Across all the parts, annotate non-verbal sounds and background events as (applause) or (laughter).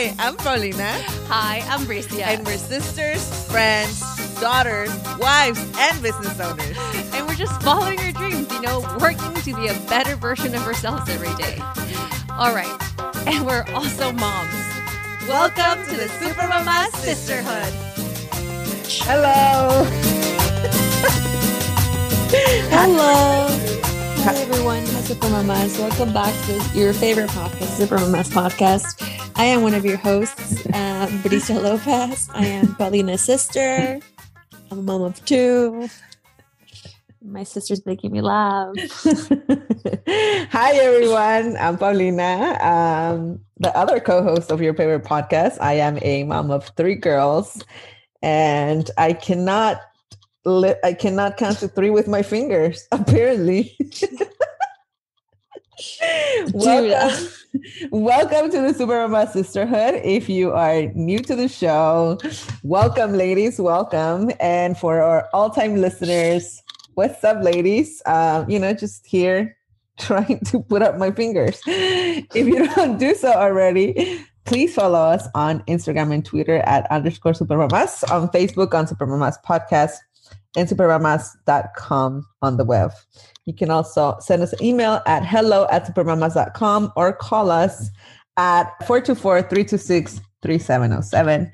Hi, I'm Paulina. Hi, I'm Bricia. And we're sisters, friends, daughters, wives, and business owners. (laughs) And we're just following our dreams, you know, working to be a better version of ourselves every day. All right. And we're also moms. Welcome to the Super Mama Sisterhood. Hello. (laughs) Hello. Hi everyone, hi Super Mamas. Welcome back to your favorite podcast, Super Mamas Podcast. I am one of your hosts, uh, Bricia Lopez. I am Paulina's sister. I'm a mom of two. My sister's making me laugh. (laughs) Hi everyone, I'm Paulina, um, the other co-host of your favorite podcast. I am a mom of three girls, and I cannot li- I cannot count to three with my fingers. (laughs) Apparently. welcome, welcome to the Super Mama Sisterhood. If you are new to the show, welcome, ladies. Welcome, and for our all-time listeners, what's up, ladies? Um, you know, just here (laughs) trying to put up my fingers. If you don't do so already, please follow us on Instagram and Twitter at underscore supermamas, on Facebook on Supermamas Podcast, and supermamas.com on the web. You can also send us an email at hello at supermamas.com or call us at 424-326-3707.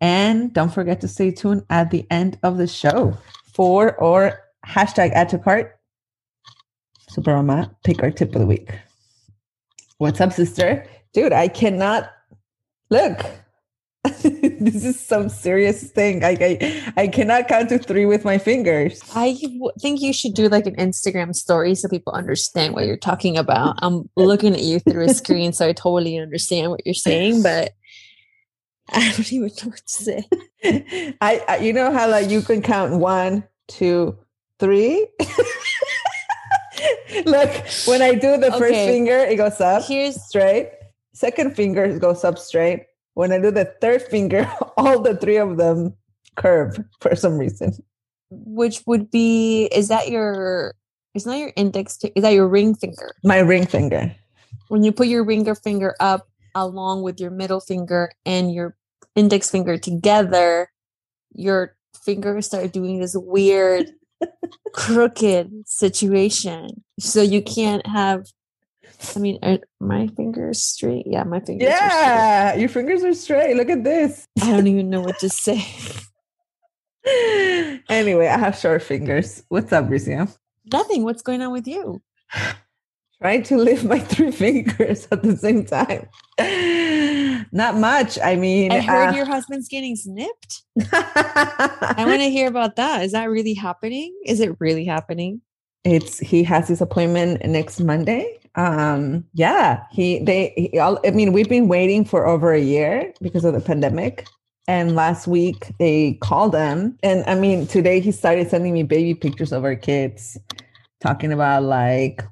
And don't forget to stay tuned at the end of the show for or hashtag add to cart supermama pick our tip of the week. What's up, sister? Dude, I cannot look. (laughs) this is some serious thing. I, I I cannot count to three with my fingers. I w- think you should do like an Instagram story so people understand what you're talking about. I'm looking at you through a (laughs) screen, so I totally understand what you're saying, but I don't even know what to say. (laughs) I, I you know how like you can count one, two, three. Look, when I do the first Okay. finger, it goes up Here's straight. Second finger goes up straight. When I do the third finger, (laughs) all the three of them curve for some reason. which would be is that your is not your index to, is that your ring finger My ring finger. when you put your ringer finger up along with your middle finger and your index finger together your fingers start doing this weird (laughs) crooked situation so you can't have i mean are my fingers straight yeah my fingers are Yeah, your fingers are straight. Look at this. i don't even know what to say (laughs) anyway, I have short fingers. What's up, Bricia? nothing what's going on with you (sighs) Trying to lift my three (laughs) fingers at the same time. (sighs) Not much. I mean, i heard uh, your husband's getting snipped (laughs) I want to hear about that. Is that really happening? Is it really happening? It's he has his appointment next Monday. Um, yeah, he they he, all, I mean, we've been waiting for over a year because of the pandemic. And last week they called him, and I mean, today he started sending me baby pictures of our kids, talking about like,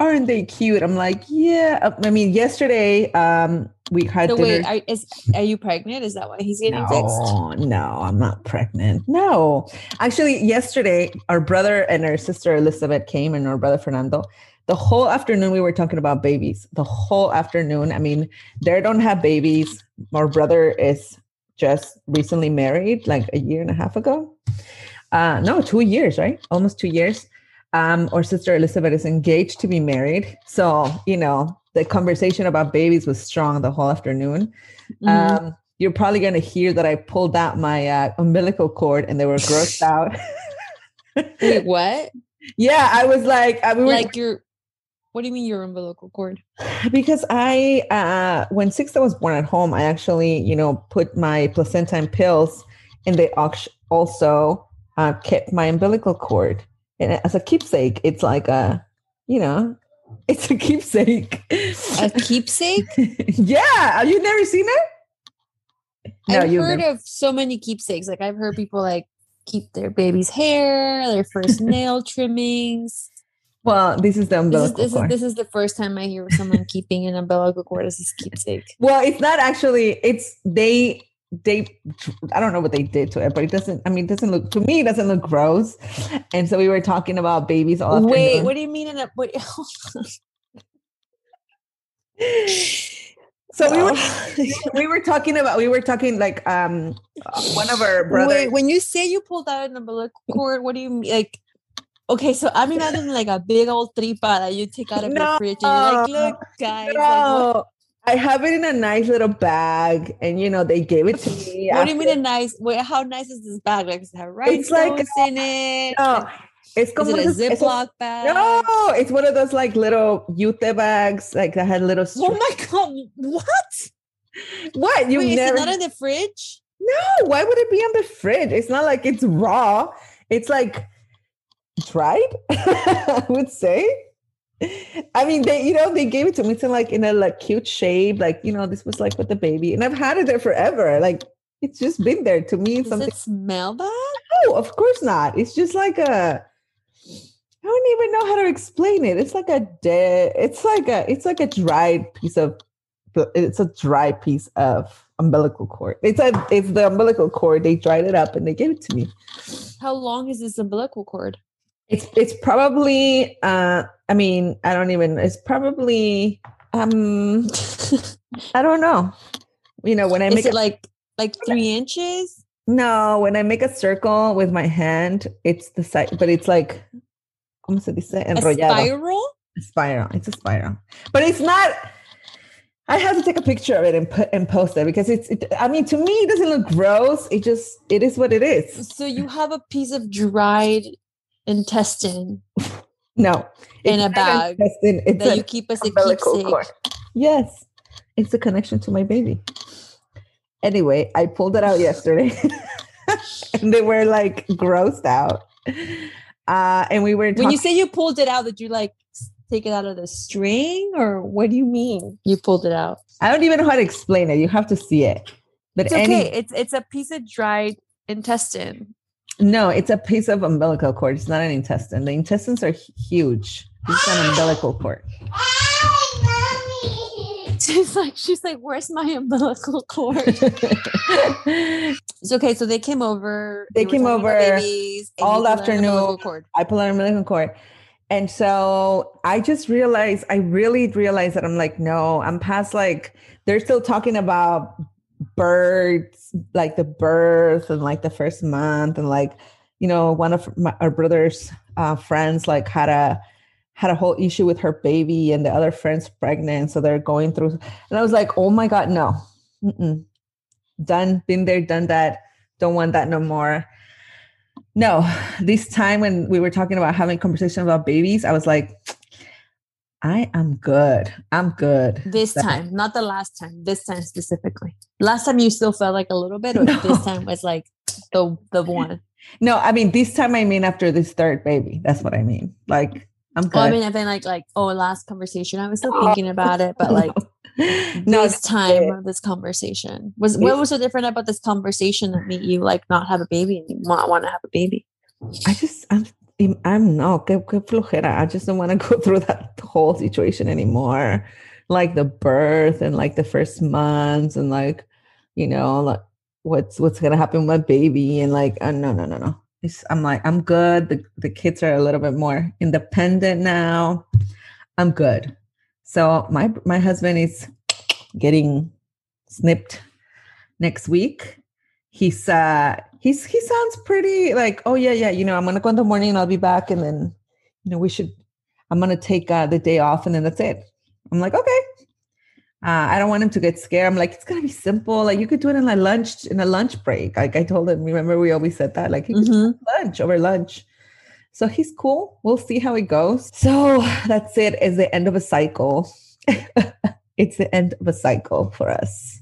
aren't they cute? I'm like, yeah. I mean, yesterday um we had So dinner. wait, are, is are you pregnant? Is that why he's getting fixed? No, no, I'm not pregnant. No, actually, yesterday our brother and our sister Elizabeth came, and our brother Fernando. The whole afternoon we were talking about babies. The whole afternoon. I mean, they don't have babies. Our brother is just recently married, like a year and a half ago. Uh, no, two years, right? Almost two years. Um, our sister Elizabeth is engaged to be married. So, you know, the conversation about babies was strong the whole afternoon. Mhm. Um, you're probably going to hear that I pulled out my uh, umbilical cord and they were grossed (laughs) out. wait, what? yeah, I was like, I, we were, Like your what do you mean your umbilical cord? because I, uh, when Sixta was born at home, I actually, you know, put my placenta in pills and they also uh, kept my umbilical cord. And as a keepsake, it's like a, you know, (laughs) it's a keepsake. A keepsake? (laughs) yeah. Have you never seen it? I've heard never- of so many keepsakes. Like I've heard people like keep their baby's hair, their first (laughs) nail trimmings. Well, this is the This is, umbilical this, is, this is the first time I hear someone keeping an umbilical cord as his keepsake. Well, it's not actually. It's they. They. I don't know what they did to it, but it doesn't. I mean, it doesn't look to me. It doesn't look gross. And so we were talking about babies all Wait, afternoon. what do you mean in a what. (laughs) So we were we were talking about we were talking like um one of our brothers. Wait, when you say you pulled out an umbilical cord, what do you mean? Like, okay, so I'm imagining like a big old tripa that you take out of your fridge and you're like, look, guys, like, no, I have it in a nice little bag, and you know they gave it to me. what do you mean a nice? Wait, how nice is this bag? Like, does it have It's like- in it? No, it's Is como it a Ziploc bag? No, it's one of those like little yute bags, like that had little. Oh my god! What? what you Wait, is never? it not in the fridge? no, why would it be on the fridge? It's not like it's raw. It's like dried. (laughs) I would say. (laughs) I mean, they you know they gave it to me. It's in like in a like cute shape, like you know this was like with the baby, and I've had it there forever. Like it's just been there to me. Does Something. it smell bad? No, of course not. It's just like a. I don't even know how to explain it. It's like a dead. It's like a. It's like a dried piece of. It's a dry piece of umbilical cord. It's a. It's the umbilical cord. They dried it up and they gave it to me. How long is this umbilical cord? It's. It's probably. Uh. I mean, I don't even. It's probably. Um. (laughs) I don't know. You know, when I is make it a, like like three inches? no, when I make a circle with my hand, it's the size, but it's like. ¿Cómo se dice? A spiral? A spiral. It's a spiral, but it's not. I have to take a picture of it and put and post it because it's. It, I mean, to me, it doesn't look gross. It just it is what it is. So you have a piece of dried intestine No, In a bag intestine, It's that an you keep as a keepsake. cord. Yes, it's the connection to my baby. Anyway, I pulled it out yesterday, (laughs) and they were like grossed out. Uh, and we were When you say you pulled it out, did you like take it out of the string, or what do you mean? You pulled it out. I don't even know how to explain it. You have to see it. But It's any- okay. It's it's a piece of dried intestine. No, it's a piece of umbilical cord. It's not an intestine. The intestines are huge. It's an umbilical cord. (laughs) She's like, she's like, where's my umbilical cord? (laughs) It's okay. So they came over. They were came over babies, all pulled out an afternoon. I pull out an umbilical cord. And so I just realized, I really realized that I'm like, no, I'm past like, they're still talking about birds, like the birth and like the first month. And like, you know, one of my, our brother's uh, friends like had a, had a whole issue with her baby and the other friend's pregnant. So they're going through. And I was like, oh my God, no. Mm-mm. Done, been there, done that. Don't want that no more. No, this time when we were talking about having conversation about babies, I was like, I am good. I'm good. This That- time, not the last time. This time specifically. Last time you still felt like a little bit, (laughs) or No. this time was like the the (laughs) one. No, I mean this time I mean after this third baby. That's what I mean. Like I'm good. I mean, I've been like like oh, last conversation. I was still oh. thinking about it, but like (laughs) no, this time it. or this conversation was what was so different about this conversation that made you like not have a baby and you want want to have a baby? I just I'm I'm no que, que flojera. I just don't want to (laughs) go through that whole situation anymore. Like the birth and like the first months and like you know like what's what's gonna happen with my baby and like uh, no no no no. It's, I'm like I'm good. The the kids are a little bit more independent now. I'm good. So my my husband is getting snipped next week. He's uh he's he sounds pretty like oh yeah yeah you know I'm gonna go in the morning and I'll be back and then you know we should I'm gonna take uh, the day off and then that's it. I'm like okay. Uh, I don't want him to get scared. I'm like it's gonna be simple. Like you could do it in a lunch in a lunch break. Like I told him. Remember we always said that. Like could lunch over lunch. So he's cool. We'll see how it goes. So that's it. Is the end of a cycle. (laughs) it's the end of a cycle for us.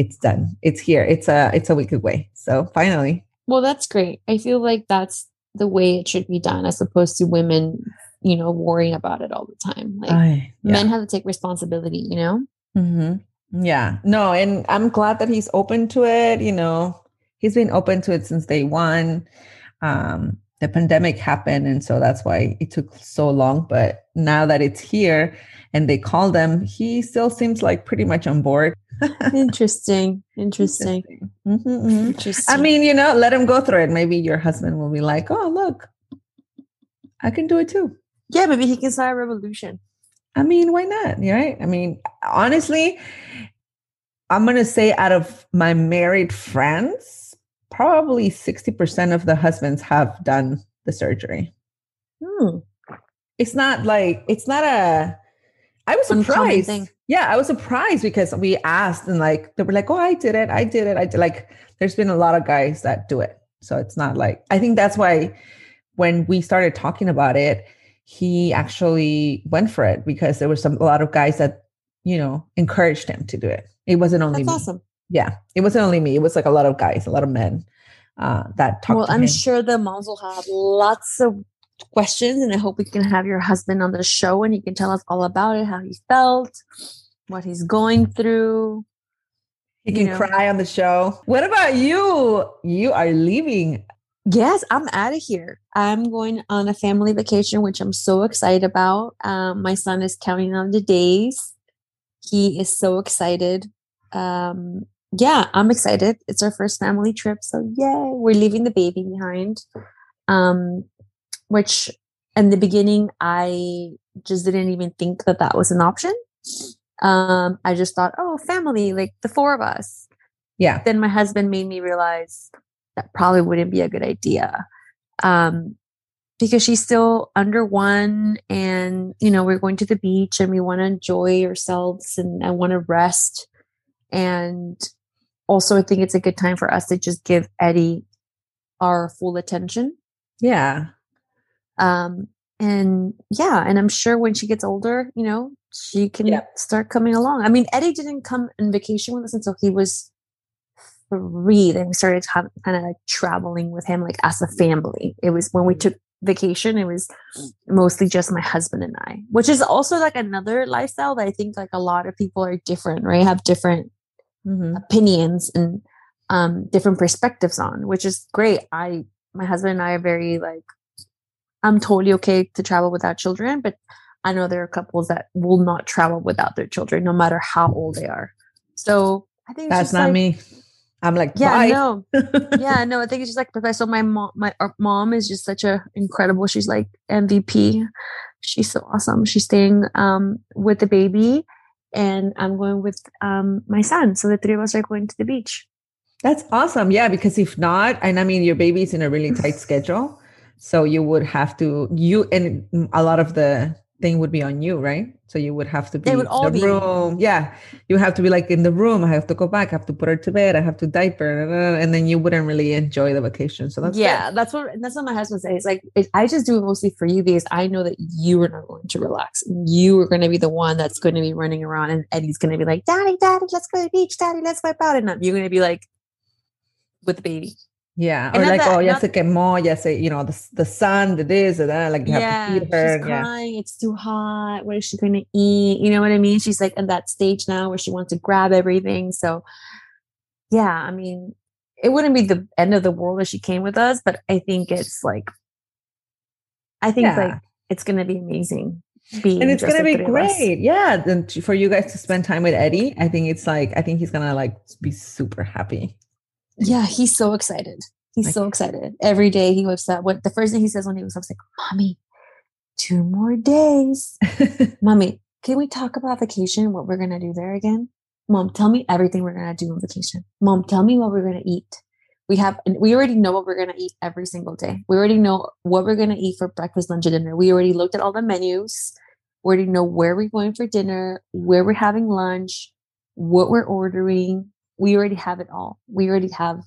It's done. It's here. It's a it's a week away. So finally. Well, that's great. I feel like that's the way it should be done, as opposed to women, you know, worrying about it all the time. Like I, men have to take responsibility. You know. Mm-hmm. Yeah. No, and I'm glad that he's open to it. You know, he's been open to it since day one. Um, the pandemic happened, and so that's why it took so long. But now that it's here and they called him, he still seems like pretty much on board. Interesting. (laughs) Interesting. Mhm, mhm. Interesting. I mean, you know, let him go through it. Maybe your husband will be like, "Oh, look, I can do it too." yeah, maybe he can start a revolution. I mean, why not? Right? I mean, honestly, I'm going to say out of my married friends, probably 60% of the husbands have done the surgery. Hmm. It's not like, it's not a, I was surprised. Yeah, I was surprised because we asked and like, they were like, oh, I did it. I did it. I did. Like, there's been a lot of guys that do it. So it's not like, I think that's why when we started talking about it, he actually went for it because there was some, a lot of guys that, you know, encouraged him to do it. It wasn't only That's me. awesome. Yeah, it wasn't only me. It was like a lot of guys, a lot of men uh, that talked Well, I'm him. sure the moms will have lots of questions, and I hope we can have your husband on the show and he can tell us all about it, how he felt, what he's going through. he can you know. cry on the show. What about you? You are leaving. Yes, I'm out of here. I'm going on a family vacation, which I'm so excited about. Um, my son is counting on the days. He is so excited. Um, yeah, I'm excited. It's our first family trip, so yay! We're leaving the baby behind. Um, which in the beginning, I just didn't even think that that was an option. Um, I just thought, oh, family, like the four of us Yeah. then my husband made me realize that probably wouldn't be a good idea um, because she's still under one and you know we're going to the beach and we want to enjoy ourselves and i want to rest and also i think it's a good time for us to just give eddie our full attention Yeah. Um, and yeah and i'm sure when she gets older you know she can Yeah. start coming along. I mean eddie didn't come on vacation with us until he was three then we started kind of like traveling with him like as a family. It was when we took vacation it was mostly just my husband and i which is also like another lifestyle that i think like a lot of people are different right? Have different Mhm. opinions and um different perspectives on which is great. I my husband and i are very like i'm totally okay to travel without children but i know there are couples that will not travel without their children no matter how old they are so i think That's not like- me. I'm like, yeah bye. no (laughs) yeah no i think it's just like perfect so my mom my mom is just such a incredible she's like mvp she's so awesome she's staying um with the baby and i'm going with um my son so the three of us are going to the beach That's awesome. Yeah, because if not, and I mean, your baby's in a really (laughs) tight schedule, so you would have to you and a lot of the thing would be on you, right? So you would have to be They would in the be. room. Yeah, you have to be like in the room. I have to go back. I have to put her to bed. I have to diaper, and then you wouldn't really enjoy the vacation. So that's good. yeah that's what that's what my husband says like it, i just do it mostly for you because i know that you are not going to relax you are going to be the one that's going to be running around and eddie's going to be like daddy daddy let's go to the beach daddy let's wipe out and you're going to be like with the baby Yeah, or like, oh, ya not- se quemó, ya se, you know, the the sun, the this, and that. Like you have yeah, to feed her. she's Yeah, crying. It's too hot. What is she going to eat? You know what I mean? She's like in that stage now where she wants to grab everything. So, yeah, I mean, it wouldn't be the end of the world if she came with us, but I think it's like, I think Yeah. like it's going to be amazing. Being and it's gonna be three of us. great. Yeah, and for you guys to spend time with Eddie, I think it's like I think he's gonna like be super happy. Yeah, he's so excited. He's Like- so excited. Every day he wakes up. What the first thing he says when he wakes up is like, "Mommy, two more days." (laughs) Mommy, can we talk about vacation? What we're gonna do there again? Mom, tell me everything we're gonna do on vacation. Mom, tell me what we're gonna eat. We have, we already know what we're gonna eat every single day. We already know what we're gonna eat for breakfast, lunch, and dinner. We already looked at all the menus. We already know where we're going for dinner, where we're having lunch, what we're ordering. We already have it all. We already have.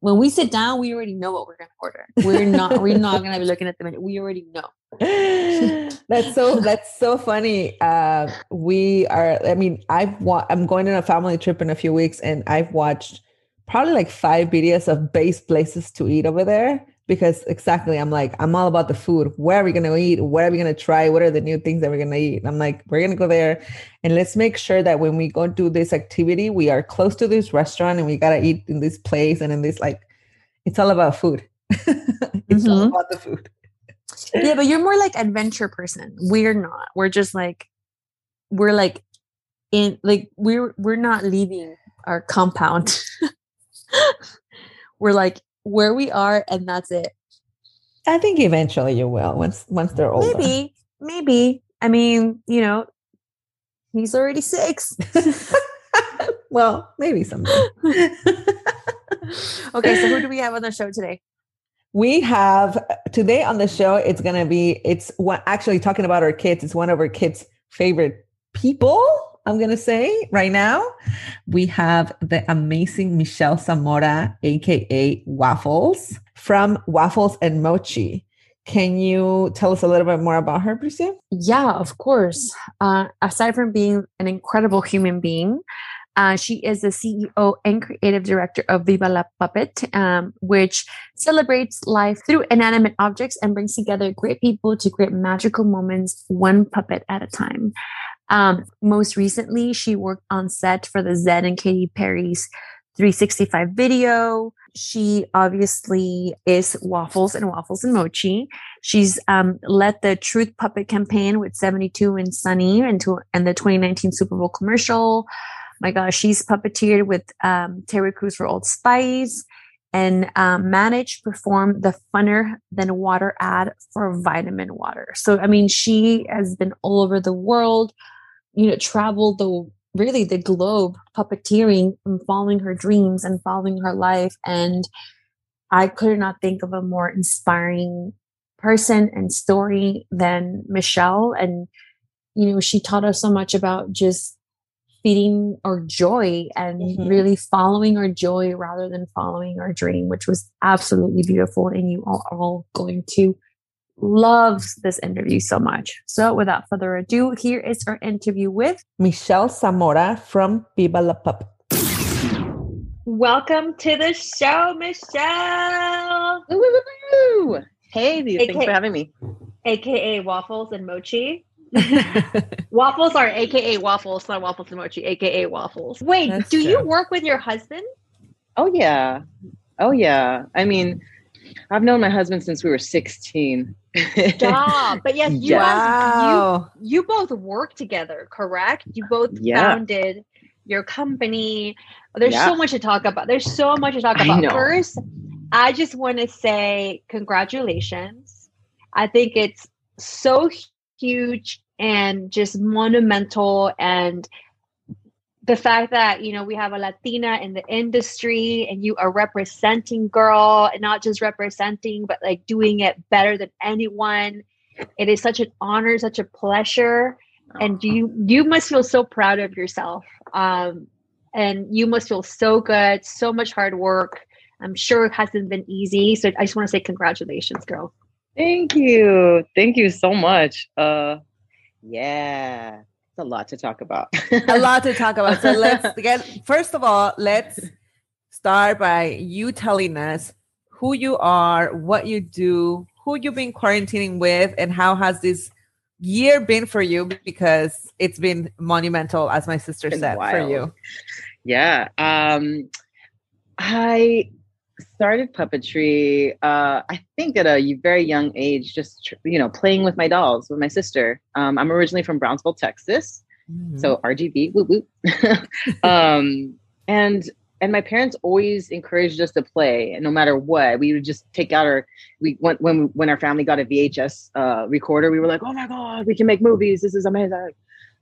When we sit down, we already know what we're gonna order. We're not. we're not gonna be looking at the menu. We already know. (laughs) that's so that's so funny. Uh, we are. I mean, I've wa- I'm going on a family trip in a few weeks, and I've watched probably like five videos of base places to eat over there because exactly I'm like I'm all about the food. Where are we gonna eat? What are we gonna try? What are the new things that we're gonna eat? And I'm like, we're gonna go there, and let's make sure that when we go do this activity, we are close to this restaurant, and we gotta eat in this place and in this like. It's all about food. (laughs) it's all Mhm. about the food. yeah but you're more like adventure person we're not we're just like we're like in like we're we're not leaving our compound (laughs) we're like where we are and that's it I think eventually you will once once they're older. maybe maybe I mean, you know, he's already six. (laughs) well, maybe someday. (laughs) okay, so who do we have on the show today? We have today on the show. It's gonna be. It's one actually talking about our kids. It's one of our kids' favorite people. I'm gonna say right now. We have the amazing Michelle Zamora, aka Waffles, from Waffles and Mochi. Can you tell us a little bit more about her, please? Yeah, of course. Uh, aside from being an incredible human being, uh, she is the CEO and creative director of Viva la Puppet, um, which celebrates life through inanimate objects and brings together great people to create magical moments, one puppet at a time. Um, most recently, she worked on set for the Zedd and Katy Perry's 365 video. She obviously is Waffles and Waffles and Mochi. She's um, led the Truth Puppet campaign with 72 and Sunny into and the 2019 Super Bowl commercial my gosh, she's puppeteered with um, Terry Crews for Old Spice and um, managed perform the funner than water ad for vitamin water. So, I mean, she has been all over the world, you know, traveled the really the globe puppeteering and following her dreams and following her life. And I could not think of a more inspiring person and story than Michelle. And, you know, she taught us so much about just feeding our joy and mm-hmm. really following our joy rather than following our dream, which was absolutely beautiful. And you are all going to love this interview so much. So without further ado, here is our interview with Michelle Zamora from Viva la Pup. Welcome to the show, Michelle. Hey, thanks for having me. AKA Waffles and Mochi. (laughs) waffles are AKA waffles, not waffles and mochi, AKA waffles. Wait, That's do true. you work with your husband? Oh yeah. Oh yeah. I mean, I've known my husband since we were 16. Stop. But yes, (laughs) you, wow. you you both work together, correct? You both yeah. founded your company. There's yeah. so much to talk about. There's so much to talk about. First, I just want to say congratulations. I think it's so huge and just monumental and the fact that you know we have a latina in the industry and you are representing girl and not just representing but like doing it better than anyone it is such an honor such a pleasure and you you must feel so proud of yourself um and you must feel so good so much hard work i'm sure it hasn't been easy so i just want to say congratulations girl Thank you. Thank you so much. Uh yeah. It's a lot to talk about. a lot to talk about. So (laughs) let's get first of all, let's start by you telling us who you are, what you do, who you've been quarantining with, and how has this year been for you because it's been monumental as my sister said wild. for you. Yeah. Um I started puppetry uh, i think at a very young age just you know playing with my dolls with my sister. Um, i'm originally from brownsville texas. Mm-hmm. so RGV, whoop whoop. (laughs) Um, and and my parents always encouraged us to play and no matter what. We would just take out our we went when when our family got a vhs uh, recorder we were like oh my god we can make movies. This is amazing.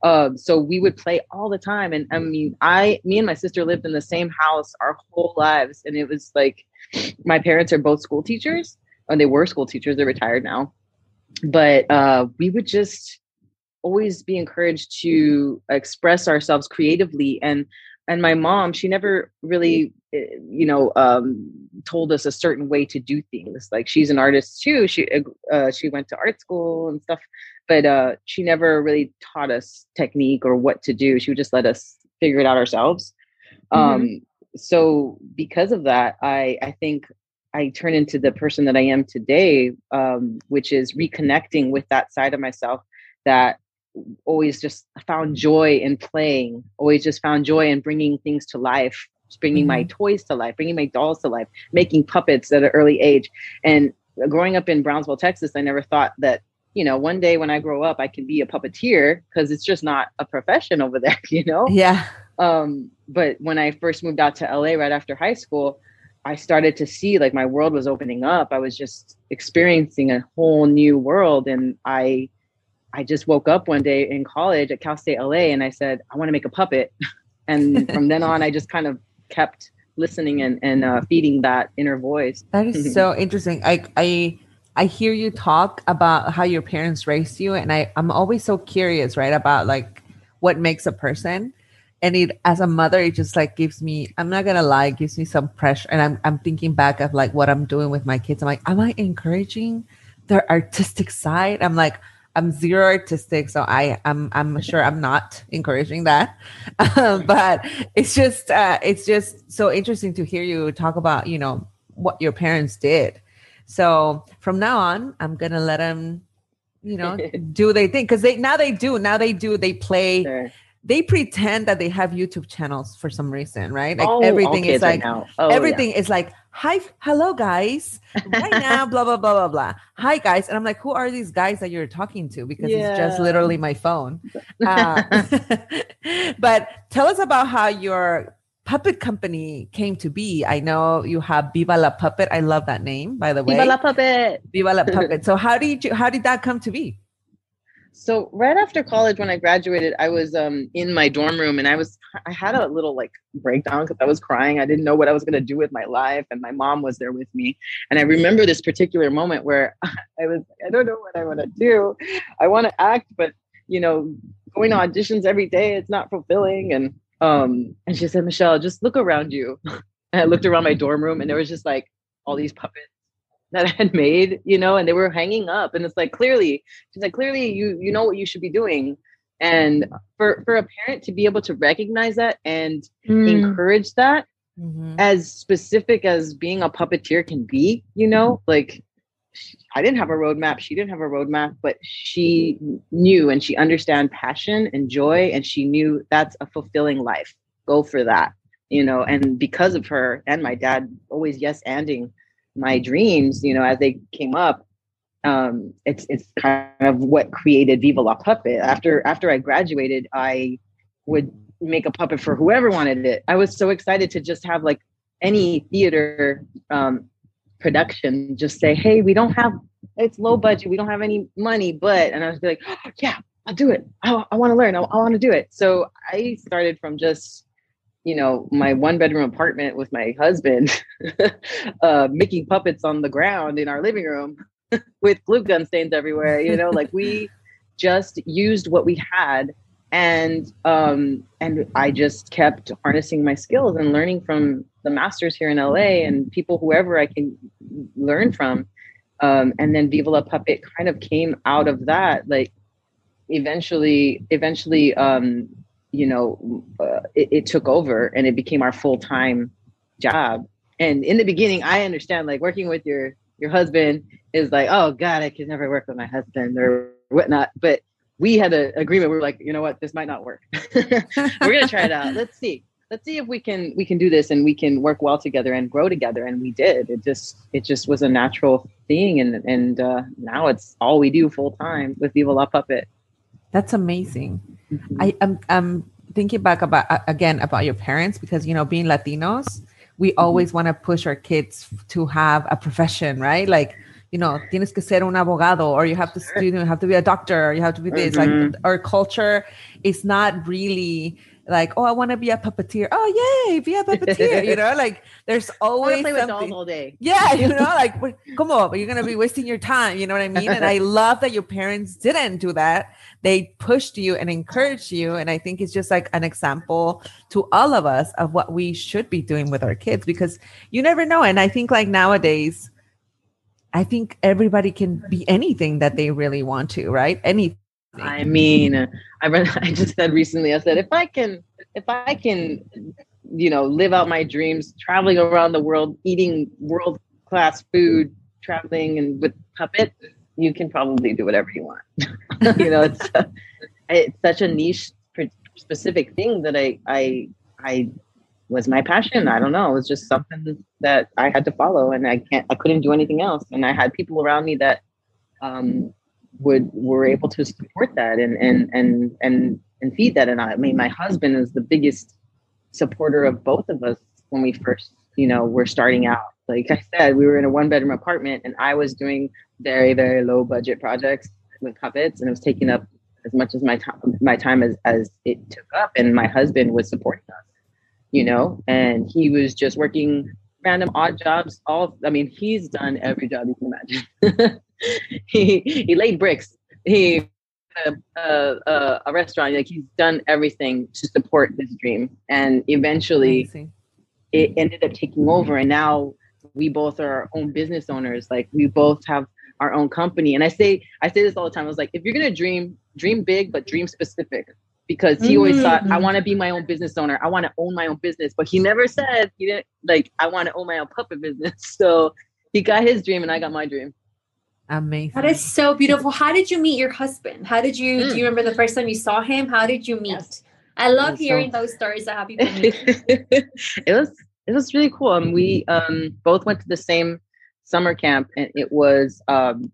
Uh, so we would play all the time. And i mean i me and my sister lived in the same house our whole lives. And it was like my parents are both school teachers, and they were school teachers. They're retired now, but uh, we would just always be encouraged to express ourselves creatively and and my mom she never really eh, you know um, told us a certain way to do things like she's an artist too she uh, she went to art school and stuff but uh, she never really taught us technique or what to do she would just let us figure it out ourselves mm-hmm. um, so because of that, I I think I turn into the person that I am today, um, which is reconnecting with that side of myself that always just found joy in playing, always just found joy in bringing things to life, bringing mm-hmm. my toys to life, bringing my dolls to life, making puppets at an early age. And growing up in Brownsville, Texas, I never thought that you know one day when I grow up I can be a puppeteer because it's just not a profession over there, (laughs) you know. Yeah. Um, but when I first moved out to LA right after high school, I started to see like my world was opening up. I was just experiencing a whole new world and I I just woke up one day in college at Cal State LA and I said, I want to make a puppet. (laughs) and from then on, I just kind of kept listening and, and uh, feeding that inner voice. That is (laughs) so interesting. I, I, I hear you talk about how your parents raised you, and I, I'm always so curious, right, about like what makes a person. And it, as a mother, it just like gives me, I'm not gonna lie, gives me some pressure. And I'm, I'm thinking back of like what I'm doing with my kids. I'm like, am I encouraging their artistic side? I'm like, I'm zero artistic, so I I'm I'm sure I'm not encouraging that. (laughs) Um, but it's just uh, it's just so interesting to hear you talk about you know what your parents did. So from now on, I'm gonna let them, you know, (laughs) do they think because they now they do now they do they play. Sure they pretend that they have YouTube channels for some reason, right? Like oh, everything is like oh, everything yeah. is like, hi, hello guys, right (laughs) now, blah blah blah blah blah. Hi guys, and I'm like, who are these guys that you're talking to? Because yeah. it's just literally my phone. Uh, (laughs) but tell us about how your puppet company came to be. I know you have Viva la Puppet. I love that name, by the way. Viva la Puppet. Viva la Puppet. (laughs) so how did you? How did that come to be? so right after college when i graduated i was um, in my dorm room and i was i had a little like breakdown because i was crying i didn't know what i was going to do with my life and my mom was there with me and i remember this particular moment where (laughs) i was i don't know what i want to do i want to act but you know going to auditions every day it's not fulfilling and um and she said michelle just look around you (laughs) and i looked around my dorm room and there was just like all these puppets that (laughs) I had made, you know, and they were hanging up. And it's like clearly, she's like, clearly you you know what you should be doing. And for for a parent to be able to recognize that and mm. encourage that mm-hmm. as specific as being a puppeteer can be, you know, like I didn't have a roadmap. She didn't have a roadmap, but she knew and she understand passion and joy, and she knew that's a fulfilling life. Go for that, you know. And because of her and my dad always yes anding my dreams, you know, as they came up, um, it's it's kind of what created Viva La Puppet. After after I graduated, I would make a puppet for whoever wanted it. I was so excited to just have like any theater um, production just say, "Hey, we don't have it's low budget, we don't have any money, but," and I was like, oh, (gasps) "Yeah, I'll do it. I, I want to learn. I, I want to do it." So I started from just you know my one bedroom apartment with my husband (laughs) uh, making puppets on the ground in our living room (laughs) with glue gun stains everywhere you know like we just used what we had and um and i just kept harnessing my skills and learning from the masters here in la and people whoever i can learn from um and then viva la puppet kind of came out of that like eventually eventually um you know, uh, it, it took over and it became our full time job. And in the beginning, I understand like working with your your husband is like, oh God, I could never work with my husband or whatnot. But we had an agreement. We were like, you know what, this might not work. (laughs) we're gonna try it out. Let's see. Let's see if we can we can do this and we can work well together and grow together. And we did. It just it just was a natural thing. And and uh, now it's all we do full time with Viva La Puppet. That's amazing. Mm-hmm. I am I'm thinking back about again about your parents because you know being Latinos, we mm-hmm. always want to push our kids to have a profession, right? Like you know, tienes que ser un abogado, or you have to you know, have to be a doctor, or you have to be this. Mm-hmm. Like our culture is not really like, oh, I want to be a puppeteer. Oh, yay, be a puppeteer. you know, like there's (laughs) always play something. with all day. Yeah, you know, (laughs) like come on, you're gonna be wasting your time. You know what I mean? And I (laughs) love that your parents didn't do that. They pushed you and encouraged you. And I think it's just like an example to all of us of what we should be doing with our kids because you never know. And I think like nowadays, I think everybody can be anything that they really want to, right? Anything I mean, I (laughs) I just said recently, I said, if I can, if I can, you know, live out my dreams, traveling around the world, eating world class food, traveling and with puppet, you can probably do whatever you want. (laughs) you know, it's, uh, (laughs) it's such a niche specific thing that I, I, I was my passion. I don't know. It was just something that I had to follow and I can't, I couldn't do anything else. And I had people around me that, um, would were able to support that and and and and and feed that. And I, I mean, my husband is the biggest supporter of both of us when we first, you know, were starting out. Like I said, we were in a one bedroom apartment, and I was doing very very low budget projects, with puppets and it was taking up as much as my time my time as as it took up and my husband was supporting us you know and he was just working random odd jobs all i mean he's done every job you can imagine. (laughs) He he laid bricks. He a, a, a, restaurant. Like he's done everything to support this dream. And eventually Amazing. it ended up taking over. And now we both are our own business owners. Like we both have our own company. And i say i say this all the time. I was like if you're gonna dream dream big but dream specific because he always mm-hmm. thought I want to be my own business owner. I want to own my own business, but he never said he didn't like I want to own my own puppet business. (laughs) So he got his dream and I got my dream. Amazing. That is so beautiful. How did you meet your husband? How did you mm. do you remember the first time you saw him? How did you meet? Yes. I love hearing so, those stories of how people it was it was really cool. Um, we um both went to the same summer camp and it was um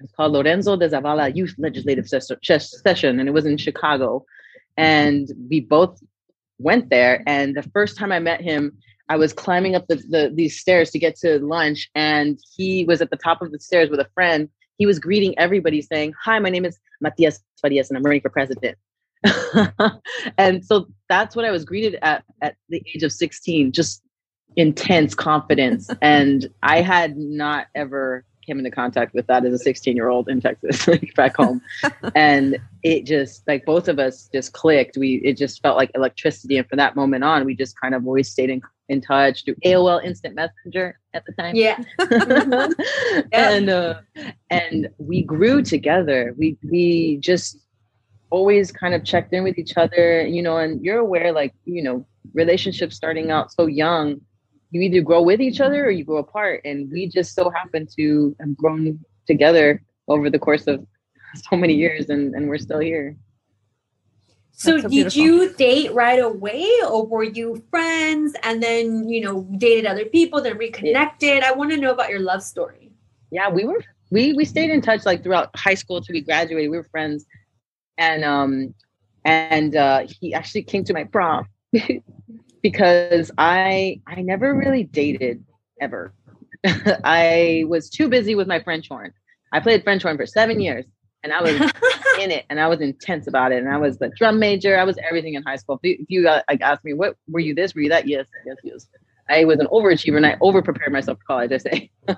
it's called Lorenzo de Zavala Youth Legislative Session, and it was in Chicago. Mm-hmm. And we both went there. And the first time I met him, I was climbing up the, the, these stairs to get to lunch, and he was at the top of the stairs with a friend. He was greeting everybody, saying, "Hi, my name is Matias Farias, and I'm running for president." (laughs) and so that's what I was greeted at at the age of 16, just intense confidence. (laughs) and I had not ever came into contact with that as a 16 year old in Texas, (laughs) like back home. and it just like both of us just clicked. We it just felt like electricity. And from that moment on, we just kind of always stayed in, in touch through AOL Instant Messenger at the time. (laughs) Yeah. and uh, and we grew together. We we just always kind of checked in with each other, you know, and you're aware like, you know, relationships starting out so young you either grow with each other or you grow apart. And we just so happen to have grown together over the course of (laughs) so many years and, and we're still here. So, so did you date right away or were you friends and then, you know, dated other people, then reconnected? I want to know about your love story. Yeah, we were we we stayed in touch like throughout high school till we graduated. We were friends. And um and uh he actually came to my prom (laughs) because I I never really dated ever. (laughs) I was too busy with my French horn. I played French horn for seven years and I was (laughs) in it and I was intense about it. And I was the drum major. I was everything in high school. If you, uh, like ask me, what were you this? Were you that? Yes, yes, yes. I was an overachiever and I overprepared myself for college, I say. (laughs)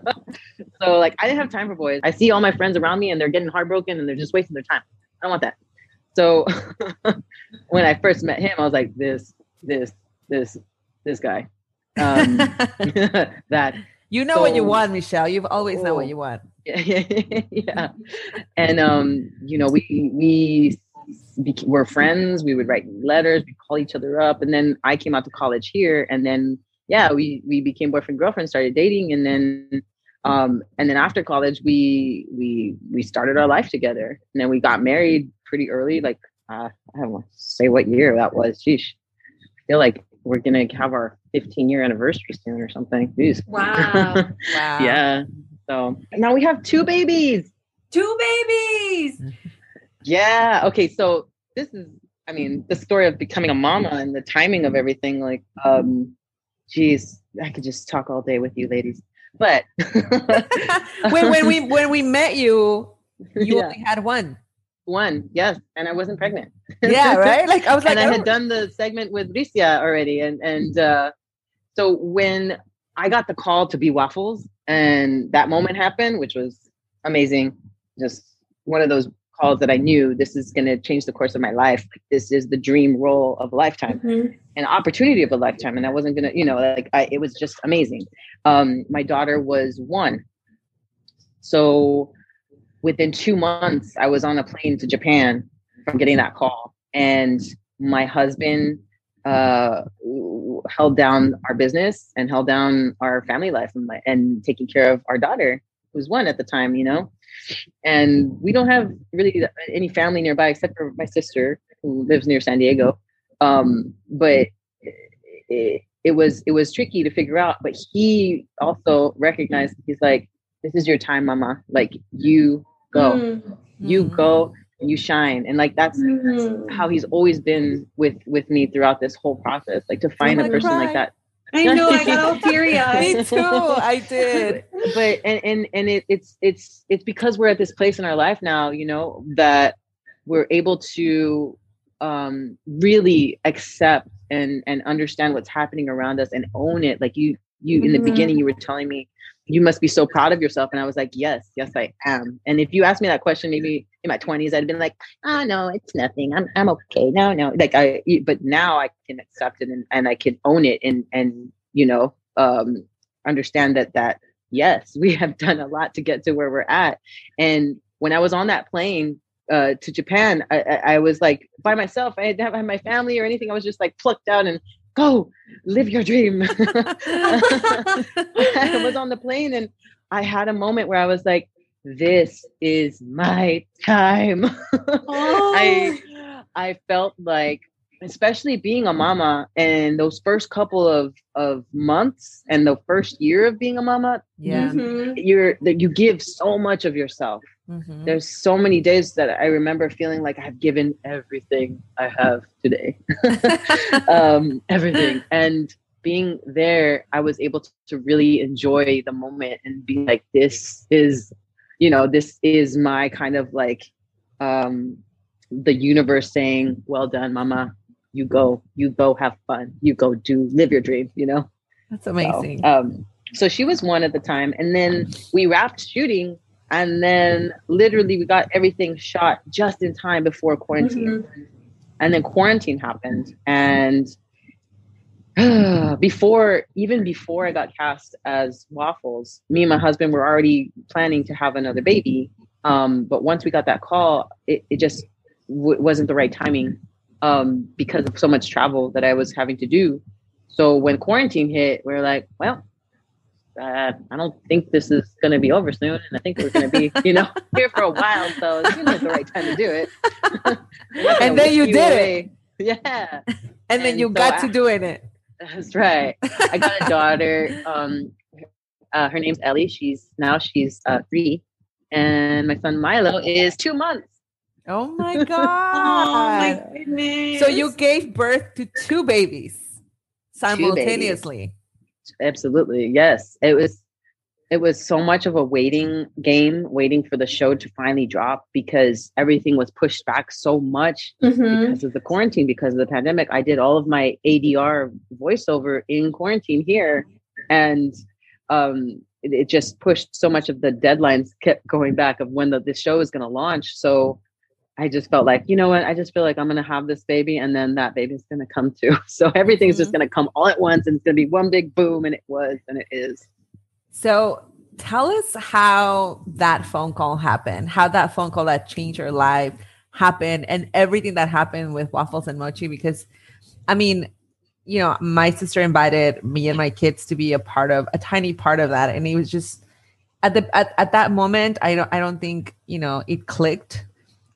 so like I didn't have time for boys. I see all my friends around me and they're getting heartbroken and they're just wasting their time. I don't want that. So when I first met him, I was like, this, this, this this guy. (laughs) Um, (laughs) that you know so, what you want, Michelle. You've always oh, know what you want. Yeah, (laughs) yeah. And um, you know, we we were friends. We would write letters. We call each other up, and then I came out to college here, and then yeah, we we became boyfriend girlfriend, started dating, and then um, and then after college, we we we started our life together, and then we got married pretty early. Like uh, I don't want to say what year that was. Sheesh, I feel like we're gonna have our 15 year anniversary soon or something. Jeez. Wow. wow. (laughs) Yeah. So now we have two babies. Two babies. Yeah. Okay. So this is, I mean, the story of becoming a mama and the timing of everything. Like, um, geez, I could just talk all day with you, ladies. But (laughs) when when we when we met you, you (laughs) yeah. only had one. One, yes, and I wasn't pregnant. yeah, (laughs) right. Like I was like, and I had oh. done the segment with Bricia already, and and uh, so when I got the call to be waffles, and that moment happened, which was amazing. Just one of those calls that I knew this is going to change the course of my life. Like this is the dream role of a lifetime, mm-hmm. an opportunity of a lifetime, and I wasn't going to, you know, like I, it was just amazing. Um, my daughter was one, so within two months, I was on a plane to Japan from getting that call. And my husband uh, held down our business and held down our family life and, and taking care of our daughter, who was one at the time, you know. And we don't have really any family nearby except for my sister who lives near San Diego. Um, but it, it was it was tricky to figure out. But he also recognized he's like, "This is your time, Mama. Like you go mm-hmm. you go and you shine and like that's, mm-hmm. that's, how he's always been with with me throughout this whole process like to find a person cry. like that I know. I got all (laughs) teary eyed. Me too. I did. (laughs) But and and and it, it's it's it's because we're at this place in our life now, you know, that we're able to um really accept and and understand what's happening around us and own it. Like you you in the Mhm. beginning, you were telling me you must be so proud of yourself, and I was like, yes, yes, I am. And if you asked me that question, maybe in my twenties, I'd have been like, oh no, it's nothing. I'm I'm okay. No, no. Like I, but now I can accept it and, and I can own it and and you know um understand that that yes, we (laughs) have done a lot to get to where we're at. And when I was on that plane uh, to Japan, I, I, I was like by myself. I didn't have my family or anything. I was just like plucked out and go live your dream. (laughs) I was on the (laughs) plane and I had a moment where I was like, this is my time. (laughs) I I felt like especially being a mama and those first couple of of months and the first year of being a mama, Yeah. Mhm. you're that you give so much of yourself. Mhm. There's so many days that I remember feeling like I've given everything I have today. (laughs) um, everything. And being there, I was able to, to really enjoy the moment and be like, this is, you know, this is my kind of like um the universe saying, Well done, mama. You go, you go have fun. You go do live your dream, you know? That's So, amazing. um, so she was one at the time, and then we wrapped shooting, and then literally we got everything shot just in time before quarantine, and then quarantine happened, and (sighs) before even before I got cast as Waffles, me and my husband were already planning to have another baby. Um, but once we got that call, it, it just w- wasn't the right timing um, because of so much travel that I was having to do. So when quarantine hit, we are like, well, uh, I don't think this is going to be over soon, and I think we're going to be, you know, (laughs) here for a while. So it seems like the right time to do it. We're not gonna And then you did it. (laughs) Yeah, and then you so got I- to doing it. that's right. I got a (laughs) daughter. Um, uh, her name's Ellie. She's now she's uh, three, and my son Milo is two months. Oh my Oh god. my goodness. so you gave birth to two babies simultaneously. Absolutely, yes. It was it was so much of a waiting game, waiting for the show to finally drop because everything was pushed back so much Mhm. because of the quarantine, because of the pandemic. I did all of my ADR voiceover in quarantine here, and um, it, it just pushed so much of the deadlines kept going back of when the, the show is going to launch. So I just felt like, you know what? I just feel like I'm going to have this baby, and then that baby's going to come too. (laughs) So everything's just mm-hmm. going to come all at once, and it's going to be one big boom, and it was, and it is. So tell us how that phone call happened, how that phone call that changed your life happened, and everything that happened with Waffles and Mochi. Because, I mean, you know, my sister invited me and my kids to be a part of a tiny part of that, and it was just at the at, at that moment. I don't I don't think you know it clicked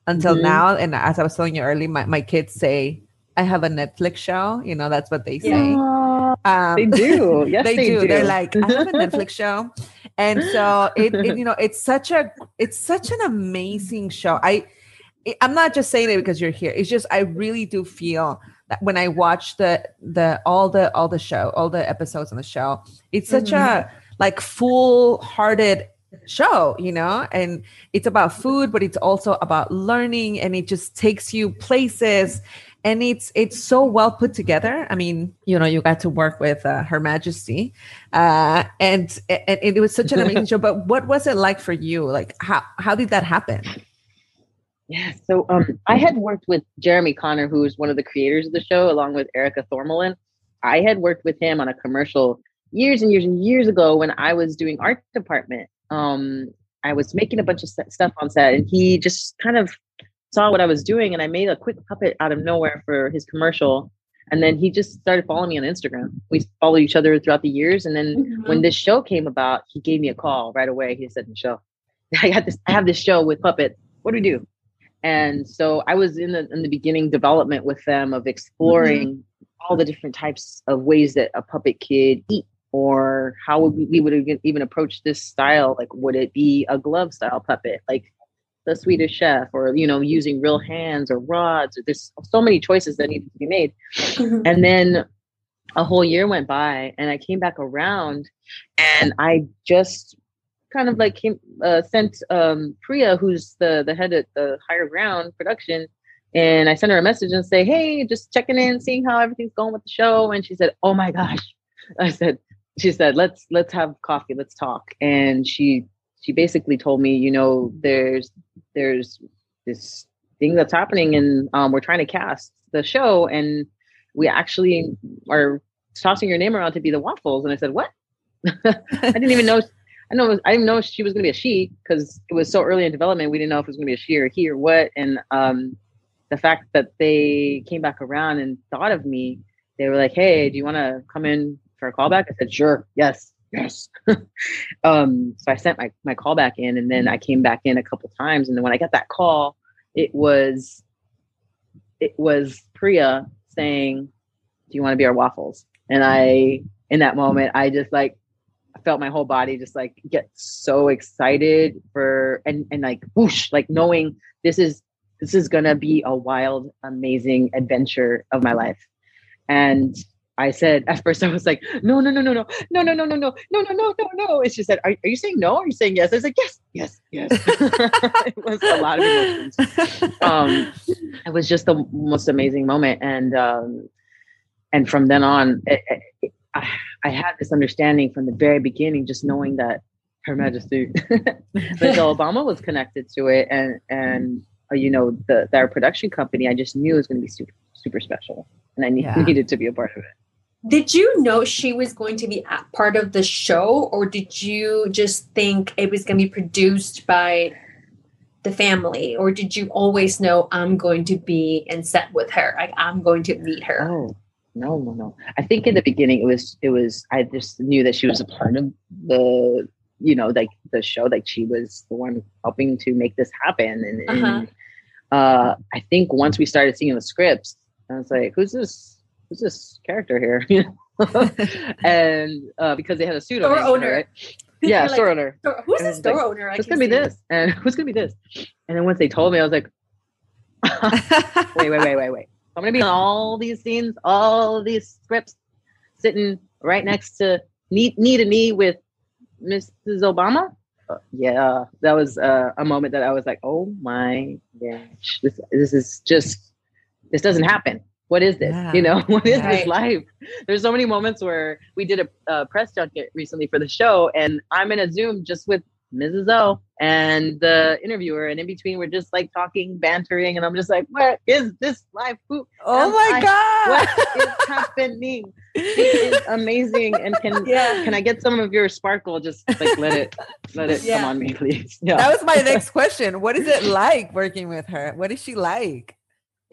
until Mhm. now. And as I was telling you early, my my kids say I have a Netflix show. You know, that's what they say. Um, They do. (laughs) Yes, they, they, do. They're like, I have a (laughs) Netflix show, and so it, it, you (laughs) know, it's such a, it's such an amazing show. I, it- I'm not just saying it because you're here. It's just I really do feel that when I watch the the all the all the show, all the episodes on the show, it's such a like full hearted show, you know, and it's about food, but it's also about learning, and it just takes you places and it's it's so well put together i mean you know you got to work with uh, her majesty uh and, and it was such an amazing (laughs) show but what was it like for you like how how did that happen Yeah. So um, I had worked with Jeremy Konner, who is one of the creators of the show, along with Erika Thormahlen. I had worked with him on a commercial years and years and years ago when I was doing art department. Um, I was making a bunch of st- stuff on set, and he just kind of saw what I was doing, and I made a quick puppet out of nowhere for his commercial. And then he just started following me on Instagram. We followed each other throughout the years, and then when this show came about, he gave me a call right away. He said, "Michelle, (laughs) I got this. I have this show with puppets. What do we do?" And so I was in the in the beginning development with them of exploring all the different types of ways that a puppet could eat, or how would we, we would even, approach this style. Like, would it be a glove style puppet, like the Swedish Chef, or you know, using real hands or rods? Or there's so many choices that needed to be made. Mhm. And then a whole year went by and I came back around and I just kind of like came uh, sent um, Priya, who's the the head of the higher ground production, and I sent her a message and say, "Hey, just checking in, seeing how everything's going with the show." And she said, "Oh my gosh," (laughs) I said, "She said let's let's have coffee, let's talk." And she she basically told me, you know, there's there's this thing that's happening, and um, we're trying to cast the show, and we actually are tossing your name around to be the waffles. And I said, "What?" (laughs) I didn't even know I know I didn't know she was going to be a she because it was so early in development. We didn't know if it was going to be a she or he or what. And um, the fact that they came back around and thought of me, they were like, "Hey, do you want to come in for a callback?" I said, "Sure, yes, yes." (laughs) um, so I sent my my callback in, and then I came back in a couple times. And then when I got that call, it was it was Priya saying, "Do you want to be our waffles?" And I, in that moment, I just like felt my whole body just like get so excited for and and like whoosh, like knowing this is this is gonna be a wild, amazing adventure of my life. And I said at first I was like, no, no, no, no, no, no, no, no, no, no, no, no, no, no, no. And she said, are, are you saying no? Are you saying yes? I was like, yes, yes, yes. it was a lot of emotions. Um, it was just the most amazing moment. And um, and from then on, it, it, I, I had this understanding from the very beginning, just knowing that Her Majesty Michelle Obama was connected to it, and and uh, you know the their production company. I just knew it was going to be super super special, and I need, yeah. needed to be a part of it. Did you know she was going to be part of the show, or did you just think it was going to be produced by the family, or did you always know I'm going to be in set with her? Like I'm going to meet her. Oh no, no, no. I think in the beginning it was it was I just knew that she was a part of the you know like the show like she was the one helping to make this happen and, uh-huh. and uh, I think once we started seeing the scripts I was like who's this who's this character here? (laughs) (laughs) And uh, because they had a pseudo store owner. right? (laughs) yeah like, store owner. who's the store like, owner? Who's gonna be this? And who's gonna be this? And then once they told me I was like wait wait wait wait wait. I'm gonna be on all these scenes, all these scripts, sitting right next to knee, knee to knee with Mrs. Obama. Uh, yeah, that was uh, a moment that I was like, "Oh my gosh, this this is just this doesn't happen. What is this? Yeah. You know, (laughs) what is right. this life?" There's so many moments where we did a, a press junket recently for the show, and I'm in a Zoom just with Mrs. O and the interviewer, and in between we're just like talking, bantering, and I'm just like, "What is this life? Who oh my I, god, what is happening? It is (laughs) amazing, and can yeah. can I get some of your sparkle? Just like let it let it yeah. come on me, please. (laughs) Yeah. That was my next question. What is it like working with her? What is she like?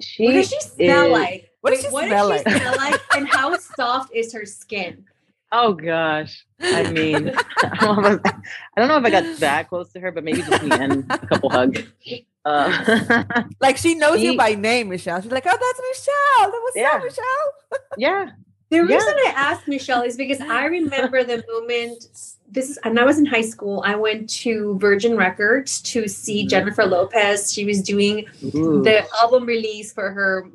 She what does she smell is, like? What does she, what smell, does she like? smell like? (laughs) And how soft is her skin? Oh gosh. I mean, (laughs) I don't, know if I, I don't know if I got that close to her, but maybe just me and a couple hugs. (laughs) Uh, like she knows she, you by name, Michelle. She's like, "Oh, that's Michelle. That was yeah. Michelle." yeah. The reason yeah. I asked Michelle is because I remember the moment. This is, and I was in high school. I went to Virgin Records to see mm-hmm. Jennifer Lopez. She was doing Ooh. the album release for her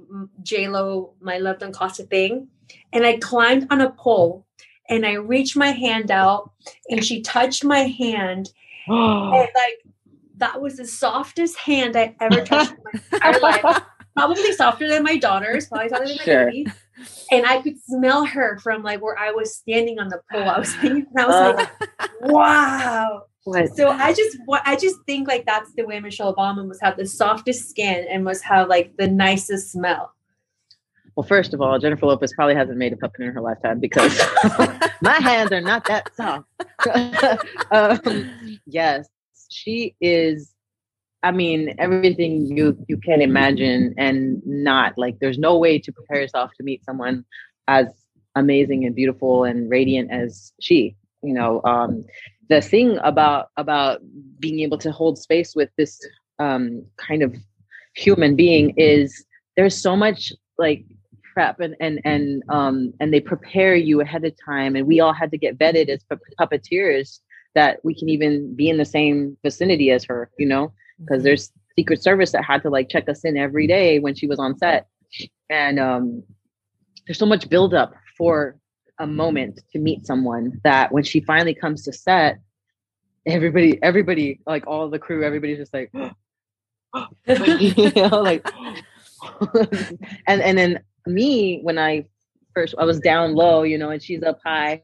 J Lo "My Love Don't Cost a Thing," and I climbed on a pole and I reached my hand out and she touched my hand. (gasps) and like that was the softest hand I ever touched in my entire life. (laughs) Probably softer than my daughter's, probably softer than my sure. baby. And I could smell her from like where I was standing on the pole. I was thinking, I was uh, like, wow. What? So I just I just think like that's the way Michelle Obama must have the softest skin and must have like the nicest smell. Well, first of all, Jennifer Lopez probably hasn't made a puppet in her lifetime because (laughs) my hands are not that soft. (laughs) um, yes, she is. I mean, everything you you can imagine, and not like there's no way to prepare yourself to meet someone as amazing and beautiful and radiant as she. You know, um, the thing about about being able to hold space with this um, kind of human being is there's so much like prep and and and um and they prepare you ahead of time and we all had to get vetted as puppeteers that we can even be in the same vicinity as her you know because there's secret service that had to like check us in every day when she was on set and um there's so much buildup for a moment to meet someone that when she finally comes to set, everybody, everybody, like all the crew, everybody's just like, (gasps) (laughs) you know, like, (laughs) and and then me when I first I was down low, you know, and she's up high.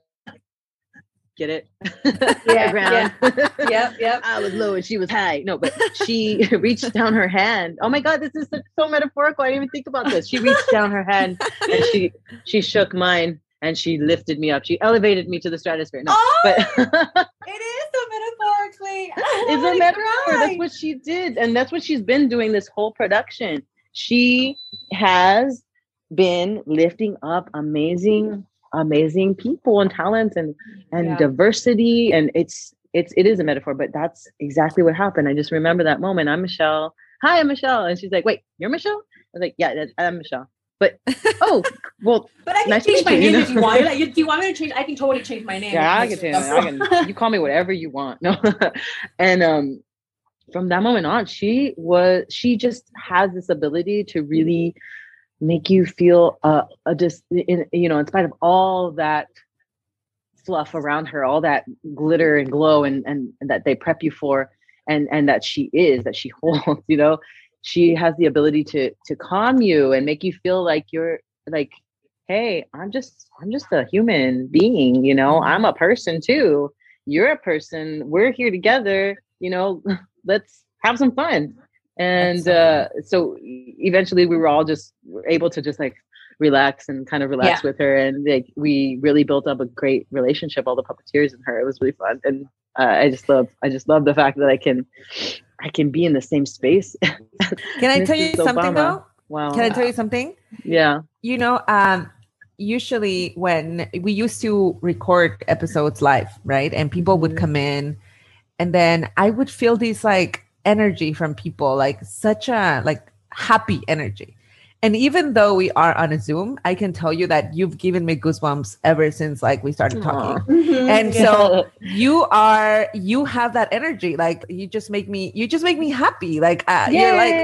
Get it? (laughs) Yeah, ground. yeah. Yep, yep. I was low and she was high. No, but she (laughs) (laughs) reached down her hand. Oh my god, this is so, metaphorical. I didn't even think about this. She reached down her hand and she she shook mine and she lifted me up. She elevated me to the stratosphere. No, Oh, but it is so metaphorically. Oh, it's a metaphor. cry. That's what she did, and that's what she's been doing this whole production. She has been lifting up amazing, amazing people and talents and and Yeah. diversity, and it's it's it is a metaphor, but that's exactly what happened. I just remember that moment. I'm Michelle. Hi, I'm Michelle, and she's like, "Wait, you're Michelle?" I was like, "Yeah, I'm Michelle." But (laughs) oh, well, But I can Nice change my you, name you if you want. Like, you- do you want me to change? I can totally change my name. Yeah, I can change. I can. You call me whatever you want. No, (laughs) and um, from that moment on, she was. She just has this ability to really make you feel uh, a just you know, in spite of all that fluff around her, all that glitter and glow, and and, and that they prep you for, and and that she is that she (laughs) holds. You know, she has the ability to to calm you and make you feel like you're like hey i'm just i'm just a human being you know i'm a person too you're a person we're here together you know (laughs) let's have some fun and uh so eventually we were all just able to just like relax and kind of relax with her and like we really built up a great relationship all the puppeteers and her it was really fun and uh, i just love i just love the fact that i can i can be in the same space (laughs) Can I tell you Mrs. something Obama. though? wow Can I tell you something? yeah You know, um, usually when we used to record episodes live, right? And people would Mhm. come in and then I would feel these like energy from people, like such a like happy energy. And even though we are on a Zoom, I can tell you that you've given me goosebumps ever since like we started talking. (laughs) Mhm. And Yeah. so you are you have that energy like you just make me you just make me happy like uh, you're like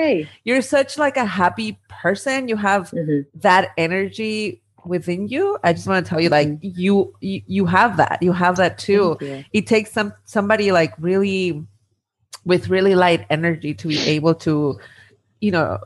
you're such like a happy person you have Mhm. that energy within you i just want to tell you like you, you you have that you have that too it takes some somebody like really with really light energy to be able to you know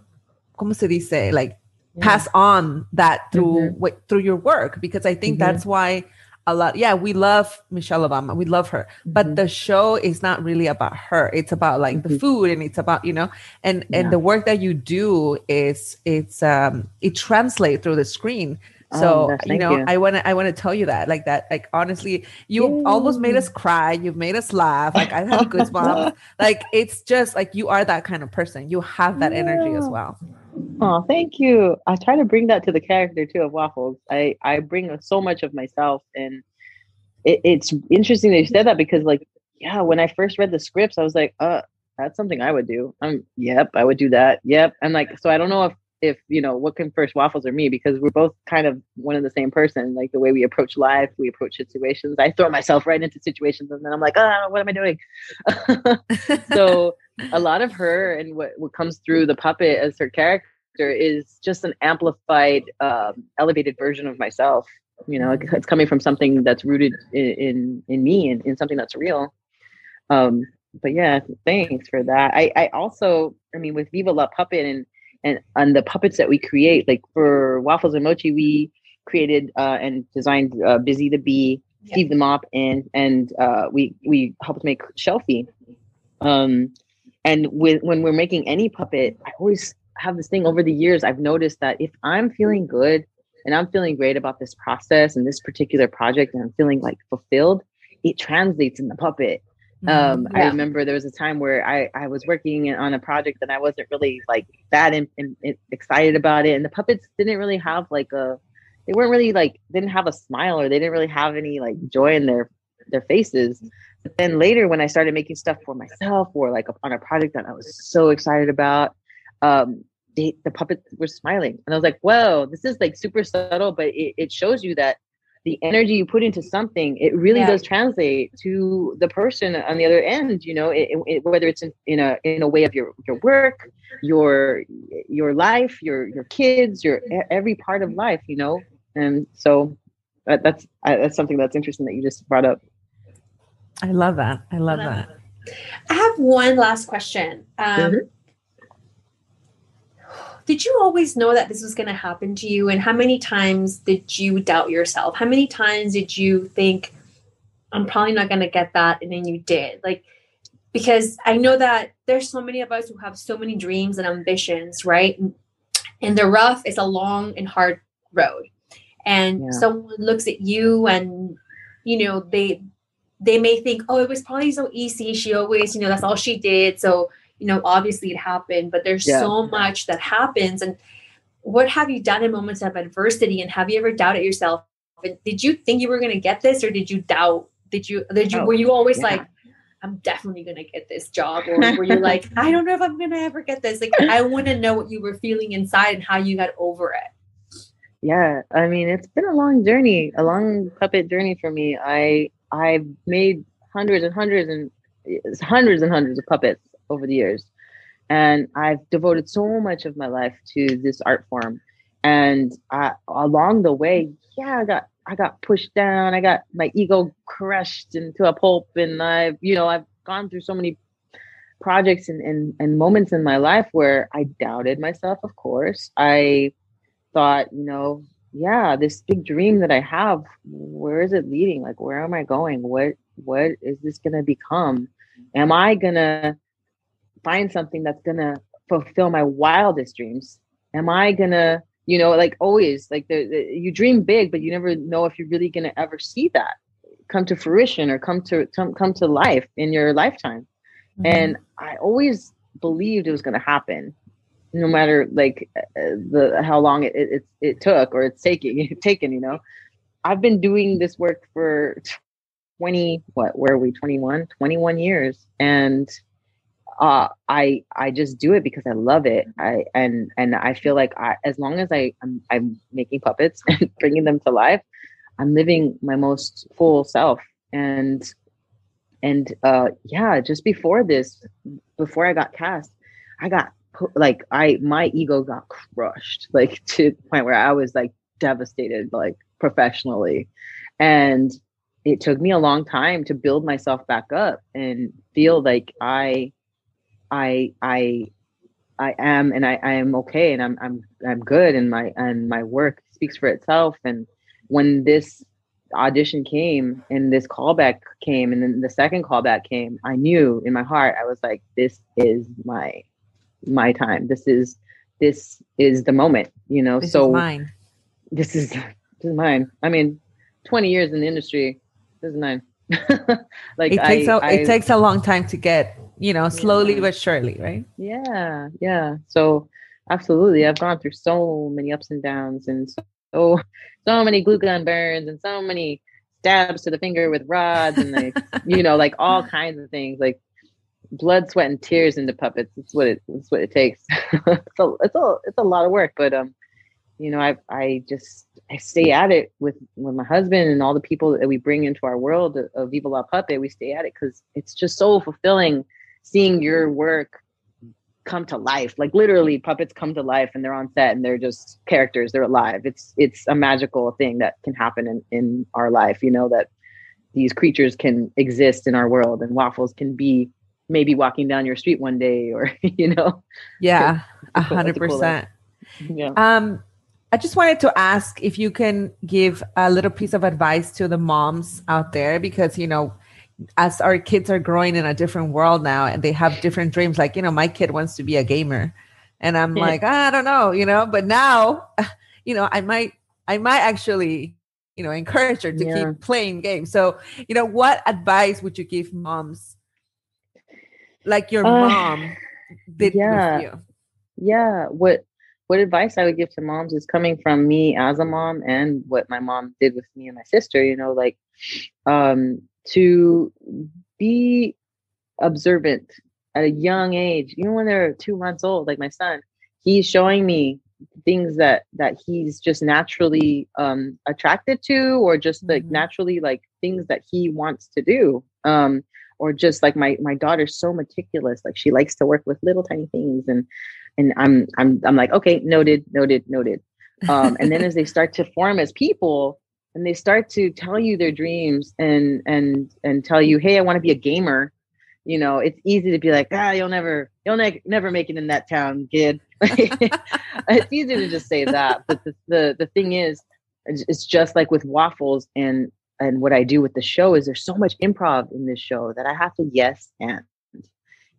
como se dice like pass on that through Mhm. what through your work because i think Mhm. that's why a lot yeah we love michelle obama we love her but Mhm. the show is not really about her it's about like the Mhm. food and it's about you know and Yeah. and the work that you do is it's um it translates through the screen Oh, so you know you. i want to i want to tell you that like that like honestly you almost made us cry you've made us laugh like i have goosebumps like it's just like you are that kind of person you have that energy as well Oh, thank you. I try to bring that to the character too of Waffles. I I bring so much of myself, and it, it's interesting that you said that because, like, yeah, when I first read the scripts, I was like, uh, that's something I would do. Um, yep, I would do that. Yep, and like, so I don't know if if you know what came first, Waffles or me, because we're both kind of one and the same person. Like the way we approach life, we approach situations. I throw myself right into situations, and then I'm like, ah, what am I doing? (laughs) so a lot of her and what, what comes through the puppet as her character is just an amplified um, elevated version of myself you know it's coming from something that's rooted in in, in me and in something that's real um but yeah thanks for that i i also i mean with viva la puppet and and and the puppets that we create like for waffles and mochi we created uh, and designed uh, busy the bee steve the mop and and uh, we we helped make shelfie. Um and with when we're making any puppet i always have this thing over the years i've noticed that if i'm feeling good and i'm feeling great about this process and this particular project and i'm feeling like fulfilled it translates in the puppet um i remember there was a time where i i was working on a project and i wasn't really like that in, in, in- excited about it. And the puppets didn't really have like a they weren't really like didn't have a smile or they didn't really have any like joy in their their faces. But then later when i started making stuff for myself or like on a project that i was so excited about um they, the puppets were smiling. And i was like whoa this is like super subtle but it, it shows you that the energy you put into something it really Yeah. does translate to the person on the other end you know it, it, whether it's in, in a in a way of your your work your your life your your kids your every part of life you know and so that, that's I, that's something that's interesting that you just brought up. I love that. I love that. I have one last question. Um, Mhm. Did you always know that this was going to happen to you? And how many times did you doubt yourself? How many times did you think, I'm probably not going to get that? And then you did. Like, because I know that there's so many of us who have so many dreams and ambitions, right? And the rough is a long and hard road. And Yeah. someone looks at you and, you know, they, they may think, oh, it was probably so easy. She always, you know, that's all she did. So, you know, obviously it happened, but there's Yeah. so much that happens. And what have you done in moments of adversity? And have you ever doubted yourself? And did you think you were going to get this, or did you doubt? Did you? Did you? Oh, were you always yeah. like, I'm definitely going to get this job, or were you like, I don't know if I'm going to ever get this? Like, I want to know what you were feeling inside and how you got over it. Yeah, I mean, it's been a long journey, a long puppet journey for me. I I've made hundreds and hundreds and eh, hundreds and hundreds of puppets over the years, and I've devoted so much of my life to this art form. And I, along the way, yeah, I got I got pushed down. I got my ego crushed into a pulp, and I've you know I've gone through so many projects and, and and moments in my life where I doubted myself. Of course, I thought, you know, yeah, this big dream that I have, where is it leading? Like, where am I going? What what is this gonna become? Am I gonna find something that's gonna fulfill my wildest dreams? Am I gonna, you know, like always, like the, the you dream big, but you never know if you're really gonna ever see that come to fruition or come to come, come to life in your lifetime. Mm-hmm. And I always believed it was gonna happen no matter like uh, the how long it, it it it took or it's taking (laughs) taken you know i've been doing this work for 20 what where are we 21 21 years and uh i i just do it because i love it. I and and i feel like i as long as i i'm, I'm making puppets (laughs) and bringing them to life i'm living my most full self. And and uh yeah just before this before i got cast i got like i my ego got crushed (laughs) like to the point where i was like devastated like professionally. And it took me a long time to build myself back up and feel like i i i i am and i i am okay and i'm i'm i'm good and my and my work speaks for itself. And when this audition came and this callback came and then the second callback came i knew in my heart i was like this is my my time. This is this is the moment you know? This so is mine. this is this is mine. I mean 20 years in the industry this is mine. (laughs) Like It takes I, a I- it takes a long time to get, you know, slowly Yeah. but surely, right? yeah yeah. So absolutely. I've gone through so many ups and downs and so so many glue gun burns and so many stabs to the finger with rods and like (laughs) you know like all kinds of things like blood sweat and tears into puppets. It's what it it's what it takes. (laughs) So it's a it's a lot of work but um you know i i just i stay at it with with my husband and all the people that we bring into our world of, of viva la puppet. We stay at it because it's just so fulfilling seeing your work come to life. Like literally puppets come to life and they're on set and they're just characters they're alive. It's it's a magical thing that can happen in in our life you know that these creatures can exist in our world and waffles can be maybe walking down your street one day or (laughs) you know. Yeah, a hundred percent. Yeah. Um, I just wanted to ask if you can give a little piece of advice to the moms out there because you know, as our kids are growing in a different world now and they have different dreams. Like you know, my kid wants to be a gamer, and I'm like, I don't know, you know. But now, (laughs) you know, I might, I might actually, you know, encourage her to Yeah. keep playing games. So, you know, what advice would you give moms, like your Uh, mom did yeah. with you? yeah what what advice i would give to moms is coming from me as a mom and what my mom did with me and my sister you know like um to be observant at a young age even when they're two months old like my son he's showing me things that that he's just naturally um attracted to or just like Mhm. naturally like things that he wants to do um or just like my my daughter's so meticulous like she likes to work with little tiny things and and i'm i'm i'm like okay noted noted noted um and then as they start to form as people and they start to tell you their dreams and and and tell you, hey, I want to be a gamer, you know, it's easy to be like, ah, you'll never, you'll ne- never make it in that town, kid. (laughs) it's easy to just say that, but the, the the thing is, it's just like with waffles and and what I do with the show is there's so much improv in this show that I have to yes and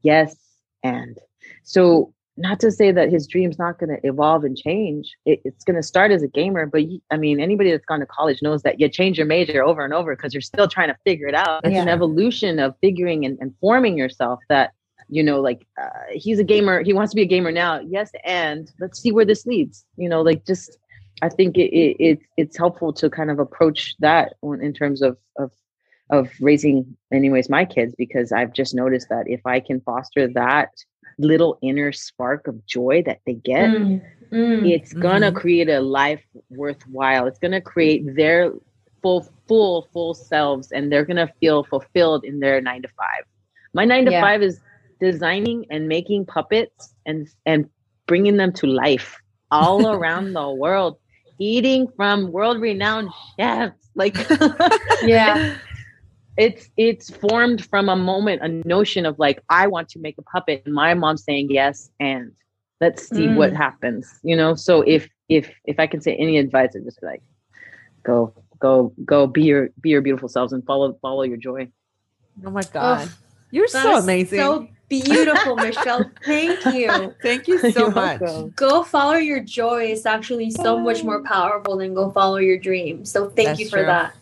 yes and so not to say that his dream's not going to evolve and change. It, it's going to start as a gamer, but you, I mean, anybody that's gone to college knows that you change your major over and over because you're still trying to figure it out. It's yeah. an evolution of figuring and, and forming yourself that, you know, like uh, he's a gamer. He wants to be a gamer now. Yes. And let's see where this leads, you know, like just, I think it, it, it it's helpful to kind of approach that in terms of, of, of raising anyways, my kids, because I've just noticed that if I can foster that, little inner spark of joy that they get, mm, mm, it's gonna mm-hmm. create a life worthwhile. It's gonna create their full, full, full selves, and they're gonna feel fulfilled in their nine to five. My nine to yeah. five is designing and making puppets and and bringing them to life all (laughs) around the world, eating from world renowned chefs. Like, (laughs) yeah, (laughs) it's it's formed from a moment a notion of like i want to make a puppet. And my mom saying yes and let's see mm. what happens you know? So if if if i can say any advice i'd just be like go go go be your be your beautiful selves and follow follow your joy. Oh my god. Oh, you're so amazing so beautiful michelle. (laughs) Thank you. (laughs) Thank you so much. welcome. go follow your joy it's actually so much more powerful than go follow your dreams so thank That's you for true. that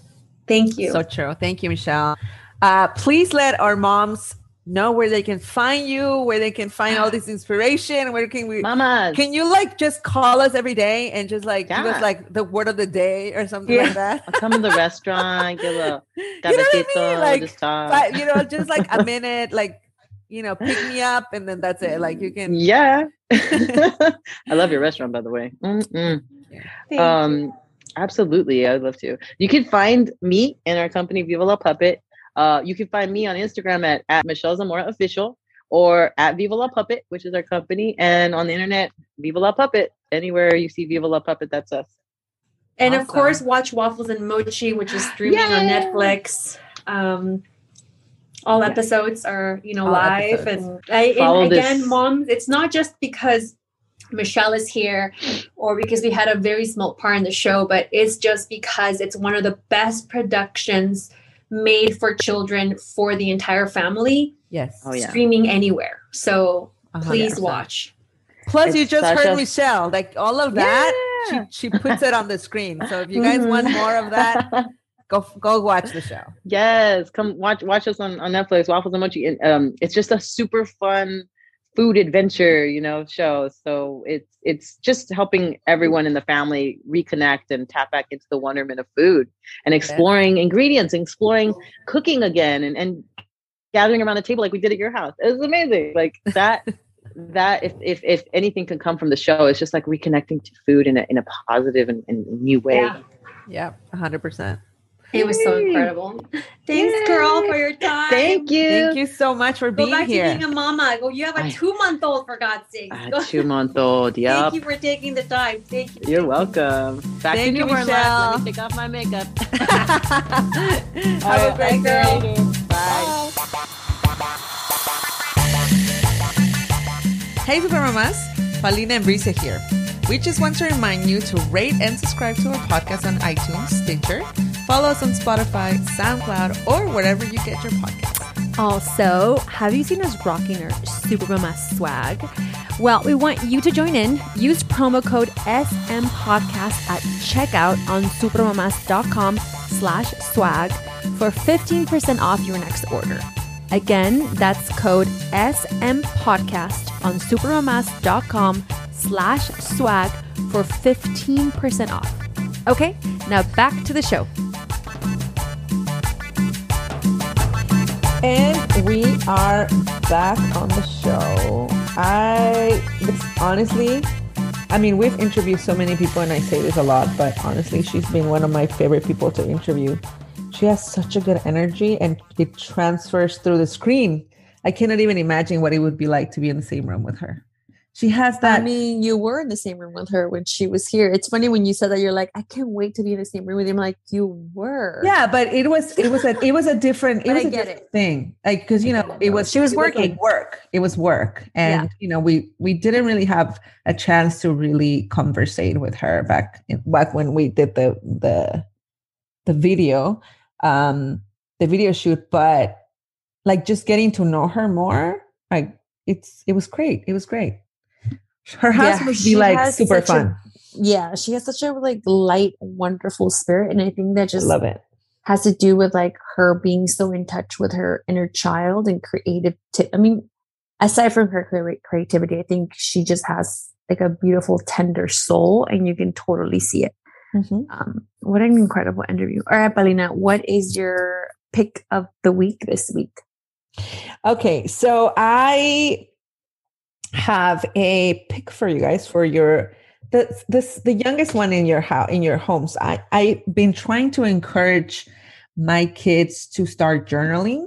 Thank you. So true. Thank you, Michelle. Uh, please let our moms know where they can find you, where they can find all this inspiration. Where can we, mamas? Can you like just call us every day and just like yeah. give us like the word of the day or something yeah. like that? I'll come to the (laughs) restaurant, give a you know what I mean? like, just but, you know, just like a (laughs) minute, like you know, pick me up, and then that's it. Like you can. Yeah. (laughs) I love your restaurant, by the way. Um. You Absolutely. I'd love to. You can find me and our company, Viva La Puppet. Uh, you can find me on Instagram at, at Michelle Zamora Official or at Viva La Puppet, which is our company. And on the internet, Viva La Puppet. Anywhere you see Viva La Puppet, that's us. And awesome. of course, watch Waffles and Mochi, which is streaming Yay! on Netflix. Um, all episodes are, you know, all live. Episodes. And, I, and again, this. moms, it's not just because Michelle is here or because we had a very small part in the show, but it's just because it's one of the best productions made for children for the entire family. Yes. Oh, yeah. Streaming anywhere. So 100%. please watch. Plus, it's you just heard a... Michelle, like all of that. Yeah. She, she puts it on the screen. So if you guys mm-hmm. want more of that, (laughs) go go watch the show. Yes, come watch watch us on, on Netflix. Waffles and Mochi. And, um, it's just a super fun food adventure, you know, show. So it's it's just helping everyone in the family reconnect and tap back into the wonderment of food and exploring ingredients, exploring cooking again and, and gathering around the table like we did at your house. It was amazing. Like that that if, if if anything can come from the show, it's just like reconnecting to food in a in a positive and, and new way. Yeah. Yeah, hundred percent. It was so incredible. Thanks, Yay. girl, for your time. Thank you. Thank you so much for Go being back here. To being a mama. Go. You have a two month old for God's sake. A two month old. Yeah. Thank you for taking the time. Thank you. You're welcome. Back Thank to you, Michelle. Let me take off my makeup. (laughs) have a great girl. Bye. Hey, Super Mamas. Paulina and Brisa here. We just want to remind you to rate and subscribe to our podcast on iTunes, Stitcher, follow us on Spotify, SoundCloud, or wherever you get your podcasts. Also, have you seen us rocking our Supermama swag? Well, we want you to join in. Use promo code SM Podcast at checkout on supermamas.com slash swag for 15% off your next order. Again, that's code SM Podcast on supermamas.com slash swag for 15% off. Okay, now back to the show. And we are back on the show. I honestly, I mean, we've interviewed so many people, and I say this a lot, but honestly, she's been one of my favorite people to interview. She has such a good energy, and it transfers through the screen. I cannot even imagine what it would be like to be in the same room with her She has that. I mean, you were in the same room with her when she was here. It's funny when you said that. You're like, I can't wait to be in the same room with him. Like you were. yeah, but it was it was a it was a different it was I a different it. thing. Like because you know it, it was She was it like working. work. It was work, and Yeah. you know we we didn't really have a chance to really conversate with her back in, back when we did the the the video um the video shoot, but like just getting to know her more, like it's it was great. It was great. Her house Yeah, must be like super such a- fun. Yeah, she has such a like light, wonderful spirit, and I think that I just love it. has to do with like her being so in touch with her inner child and creative. T- I mean, aside from her crea- creativity, I think she just has like a beautiful, tender soul, and you can totally see it. Mhm. Um, what an incredible interview! All right, Paulina, what is your pick of the week this week? Okay, so I have a pick for you guys for your the this the youngest one in your house in your homes. I I've been trying to encourage my kids to start journaling,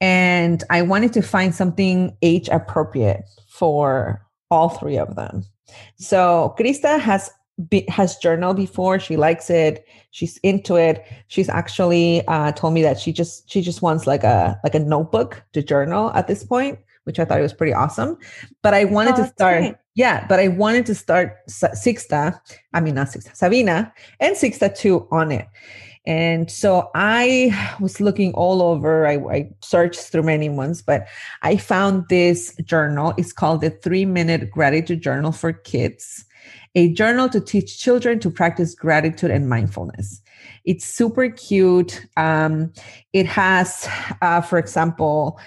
and I wanted to find something age appropriate for all three of them. So Krista has has journaled before. She likes it. She's into it. She's actually uh, told me that she just she just wants like a like a notebook to journal at this point, which I thought it was pretty awesome. But I wanted Oh, to start. great. Yeah, but I wanted to start Sixta. I mean, not Sixta, Sabina and Sixta too on it. And so I was looking all over. I, I searched through many ones, but I found this journal. It's called the Three Minute Gratitude Journal for Kids, a journal to teach children to practice gratitude and mindfulness. It's super cute. Um, it has, uh, for example,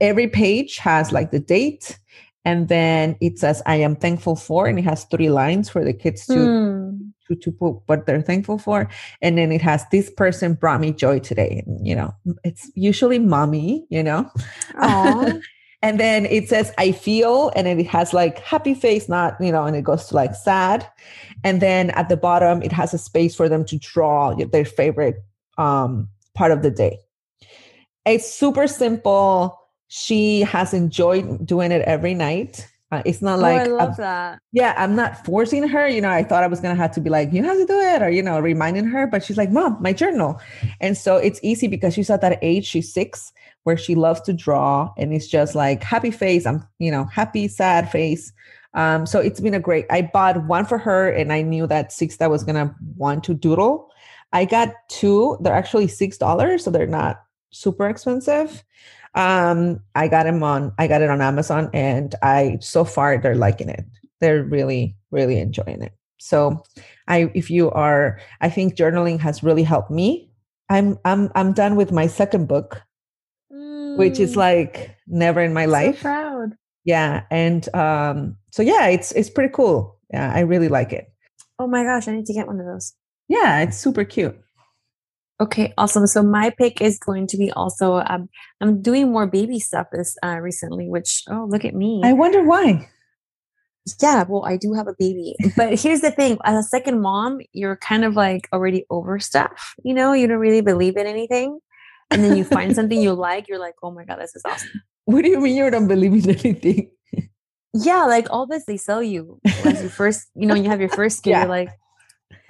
every page has like the date, and then it says, I am thankful for, and it has three lines for the kids to Hmm. to, to put what they're thankful for. And then it has this person brought me joy today. And, you know, it's usually mommy, you know. (laughs) And then it says I feel, and then it has like happy face, not, you know, and it goes to like sad. And then at the bottom, it has a space for them to draw their favorite um, part of the day. It's super simple. She has enjoyed doing it every night. Uh, it's not like oh, a I love that. yeah, I'm not forcing her. You know, I thought I was gonna have to be like, you have to do it, or you know, reminding her. But she's like, Mom, my journal. And so it's easy because she's at that age, she's six, where she loves to draw, and it's just like happy face. I'm, you know, happy, sad face. Um, so it's been a great. I bought one for her, and I knew that six that was gonna want to doodle. I got two. They're actually six dollars, so they're not super expensive. Um, I got them on. I got it on Amazon, and I so far they're liking it. They're really, really enjoying it. So, I if you are, I think journaling has really helped me. I'm I'm I'm done with my second book, which is Mm, like never in my so life. proud. Yeah, and um, so yeah, it's it's pretty cool. Yeah, I really like it. Oh my gosh, I need to get one of those. Yeah, it's super cute. Okay, awesome. So my pick is going to be also um, I'm doing more baby stuff this uh, recently, which oh look at me. I wonder why. yeah, well I do have a baby, but (laughs) here's the thing: as a second mom, you're kind of like already over stuff. You know, you don't really believe in anything, and then you find something you like, you're like, oh my god, this is awesome. What do you mean you don't believe in anything? Yeah, like all this they sell you as you (laughs) first, you know, you have your first kid. Yeah. You're like,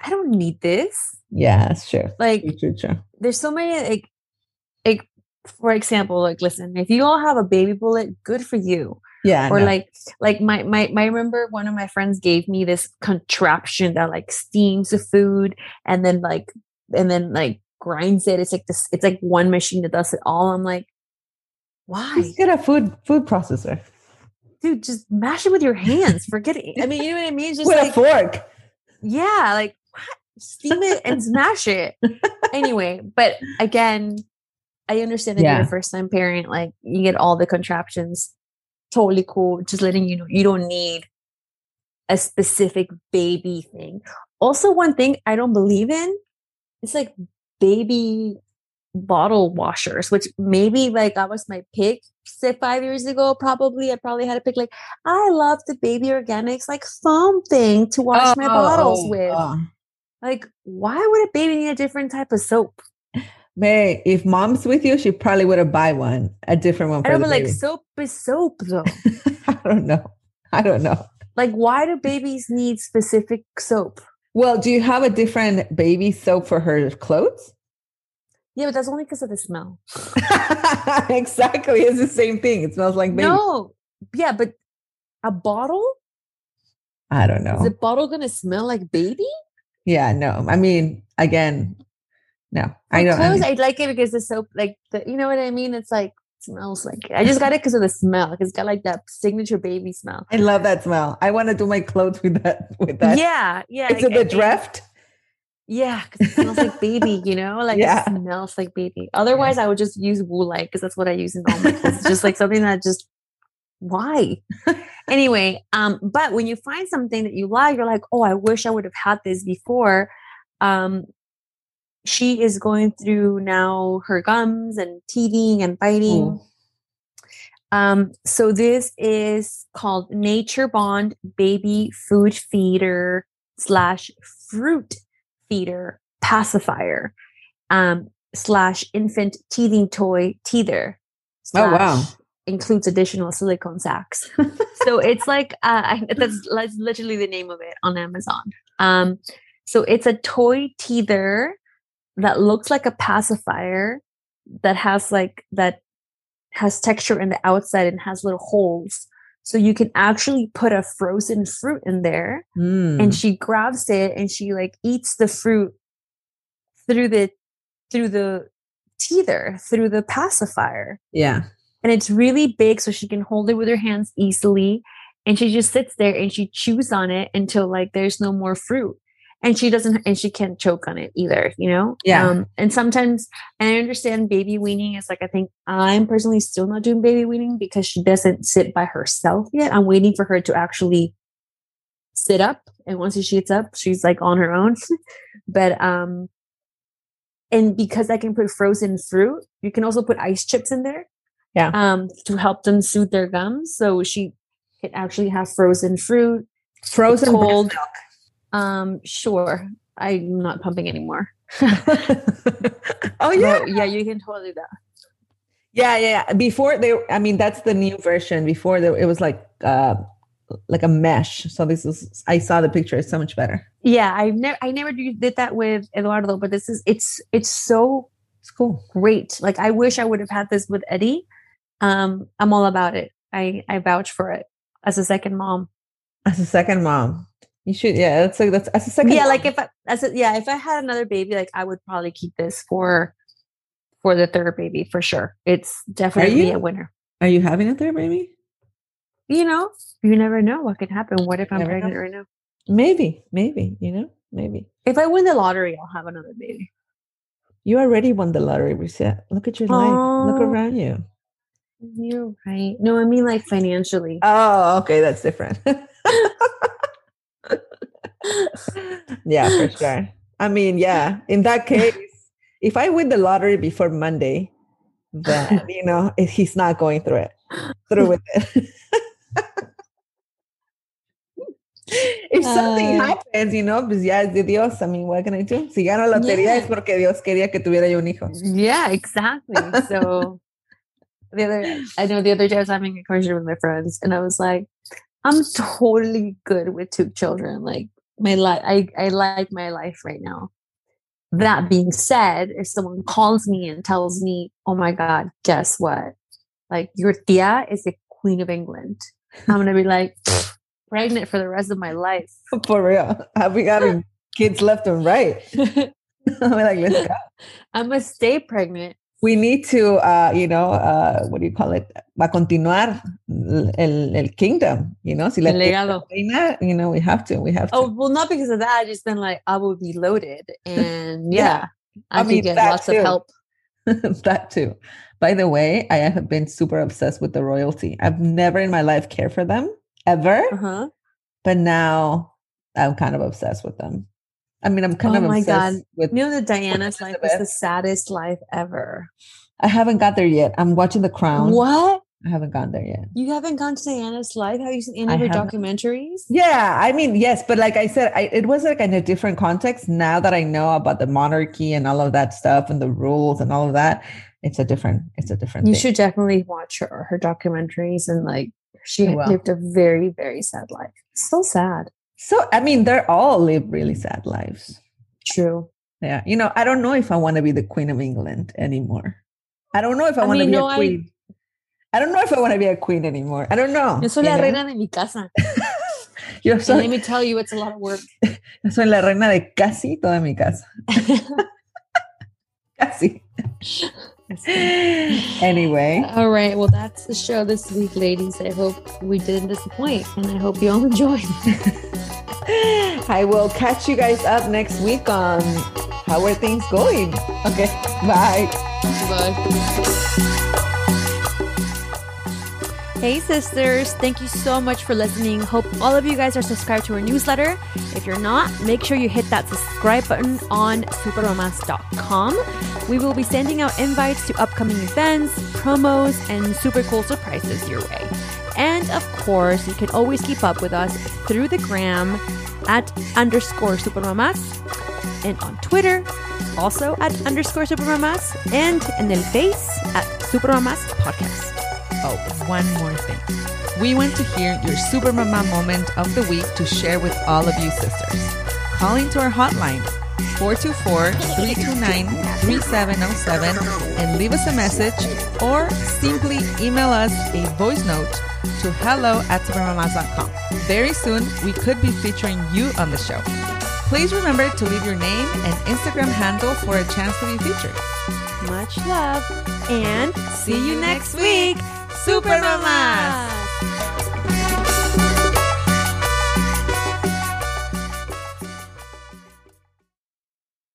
I don't need this. Yeah, mm-hmm. sure. Like True, true, true. there's so many like like for example like listen if you all have a baby bullet good for you. Yeah. Or like like my my my I remember one of my friends gave me this contraption that like steams the food and then like and then like grinds it. It's like this it's like one machine that does it all. I'm like why? Just get a food food processor. Dude just mash it with your hands. Forget it. I mean you know what i mean? It's just with like a fork. yeah like steam it and smash it. Anyway but again i understand that you're a first time parent like you get all the contraptions totally cool just letting you know you don't need a specific baby thing. Also one thing i don't believe in it's like baby bottle washers which maybe like that was my pick say five years ago probably. I probably had a pick like i love the baby organics like foam thing to wash my oh, bottles Oh, with. oh. Like, why would a baby need a different type of soap? May if mom's with you, she probably would have buy one, a different one I don't like soap is soap though. (laughs) I don't know. I don't know. Like, why do babies need specific soap? Well, do you have a different baby soap for her clothes? Yeah, but that's only because of the smell. (laughs) exactly. It's the same thing. It smells like baby. No, yeah, but a bottle I don't know. is the bottle gonna smell like baby? Yeah, no. I mean, again, no. I. I clothes, mean- I like it because the soap, like the, you know what I mean. It's like smells like. I just got it because of the smell. It's got like that signature baby smell. I love that smell. I want to do my clothes with that. With that. yeah, yeah. Is it like, the I Dreft? Yeah, because it smells like baby. You know, (laughs) like Yeah. it smells like baby. Otherwise, I would just use Woolite because that's what I use in all my clothes. Just like something that just why (laughs) anyway um but when you find something that you like you're like oh i wish i would have had this before um she is going through now her gums and teething and biting Ooh. um so this is called nature bond baby food feeder slash fruit feeder pacifier um slash infant teething toy teether Oh, wow. Includes additional silicone sacks. (laughs) so it's like uh, I, that's, that's literally the name of it on Amazon. Um, so it's a toy teether that looks like a pacifier that has like that has texture in the outside and has little holes. So you can actually put a frozen fruit in there Mm. and she grabs it and she like eats the fruit through the through the teether through the pacifier yeah. And it's really big so she can hold it with her hands easily. And she just sits there and she chews on it until like there's no more fruit. And she doesn't and she can't choke on it either you know? Yeah. um and sometimes and i understand baby weaning is like i think i'm personally still not doing baby weaning because she doesn't sit by herself yet. I'm waiting for her to actually sit up and once she sits up she's like on her own. (laughs) But um and because i can put frozen fruit you can also put ice chips in there Yeah. um to help them soothe their gums so she can actually have frozen fruit Frozen cold um sure i'm not pumping anymore (laughs) oh yeah. Yeah you can totally do that Yeah, yeah, yeah. Before they, I mean, that's the new version. Before there, it was like, uh, like a mesh. So this is, I saw the picture. It's so much better. yeah i never i never did that with eduardo but this is it's it's so It's cool. great like i wish i would have had this with eddie um i'm all about it i i vouch for it as a second mom As a second mom, you should. Yeah, that's like that's as a second. yeah mom. like if i as a, yeah if i had another baby like i would probably keep this for for the third baby for sure it's definitely you? a winner Are you having a third baby? you know you never know what could happen what if i'm Never know. pregnant right now Maybe, maybe. You know, maybe. if i win the lottery i'll have another baby You already won the lottery, Reset. Look at your life. Look around you. You're right no i mean like financially Oh, okay, that's different. (laughs) yeah, for sure. I mean, yeah. In that case, if I win the lottery before Monday, then (laughs) you know he's not going through it, through with it. (laughs) if something Uh, happens, you know, pues ya es de Dios. I mean, what can I do? Si gano lotería es porque Dios quería que tuviera yo un hijo. Yeah, exactly. So the other, I know the other day I was having a conversation with my friends, and I was like, I'm totally good with two children. Like my life, I I like my life right now. That being said, if someone calls me and tells me, "Oh my God, guess what? Like your tia is the queen of England," I'm gonna be like (laughs) pregnant for the rest of my life. (laughs) For real. I'll be having kids left and right. (laughs) I'm like, let's go. I'm gonna stay pregnant. We need to uh you know uh what do you call it va a continuar el, el kingdom you know si El legado. reina, you know we have to we have to Oh well, not because of that. Just been like I will be loaded, and (laughs) Yeah. yeah, I, I mean, get lots too. of help. (laughs) that too by the way i have been super obsessed with the royalty i've never in my life cared for them ever Uh huh. but now i'm kind of obsessed with them i mean i'm kind of, Oh of my God. with You know that Diana's life is the saddest life ever. i haven't got there yet i'm watching the crown What? i haven't gone there yet You haven't gone to Diana's life? Have you seen any I of her documentaries? Yeah, I mean, yes, but like I said, I, it was like in a different context. Now that I know about the monarchy and all of that stuff and the rules and all of that, it's a different, it's a different. You thing. should definitely watch her her documentaries and like She lived a very, very sad life. So sad. So, I mean, they're all live really sad lives. True. Yeah. You know, I don't know if I want to be the Queen of England anymore. I don't know if I, I want to be no, a I- queen. I, don't know if I want to be a queen anymore. I don't know. Yo soy la know? reina de mi casa. (laughs) Yo And soy, let me tell you, it's a lot of work. (laughs) yo soy la reina de casi toda mi casa. (laughs) Casi. Anyway, All right. Well, that's the show this week, ladies. I hope we didn't disappoint and I hope you all (laughs) enjoyed. (laughs) I will catch you guys up next week on how are things going. Okay. Bye. Hey, sisters. Thank you so much for listening. Hope all of you guys are subscribed to our newsletter. If you're not, make sure you hit that subscribe button on supermamas.com. We will be sending out invites to upcoming events, promos, and super cool surprises your way. And of course, you can always keep up with us through the gram at underscore supermamas and on Twitter, also at underscore supermamas, and in el face at supermamas podcast. Oh, one more thing. We want to hear your Super Mama moment of the week to share with all of you sisters. Call into our hotline 424-329-3707 and leave us a message or simply email us a voice note to hello at supermamas.com. Very soon, we could be featuring you on the show. Please remember to leave your name and Instagram handle for a chance to be featured. Much love and See you next week, Super Mamas!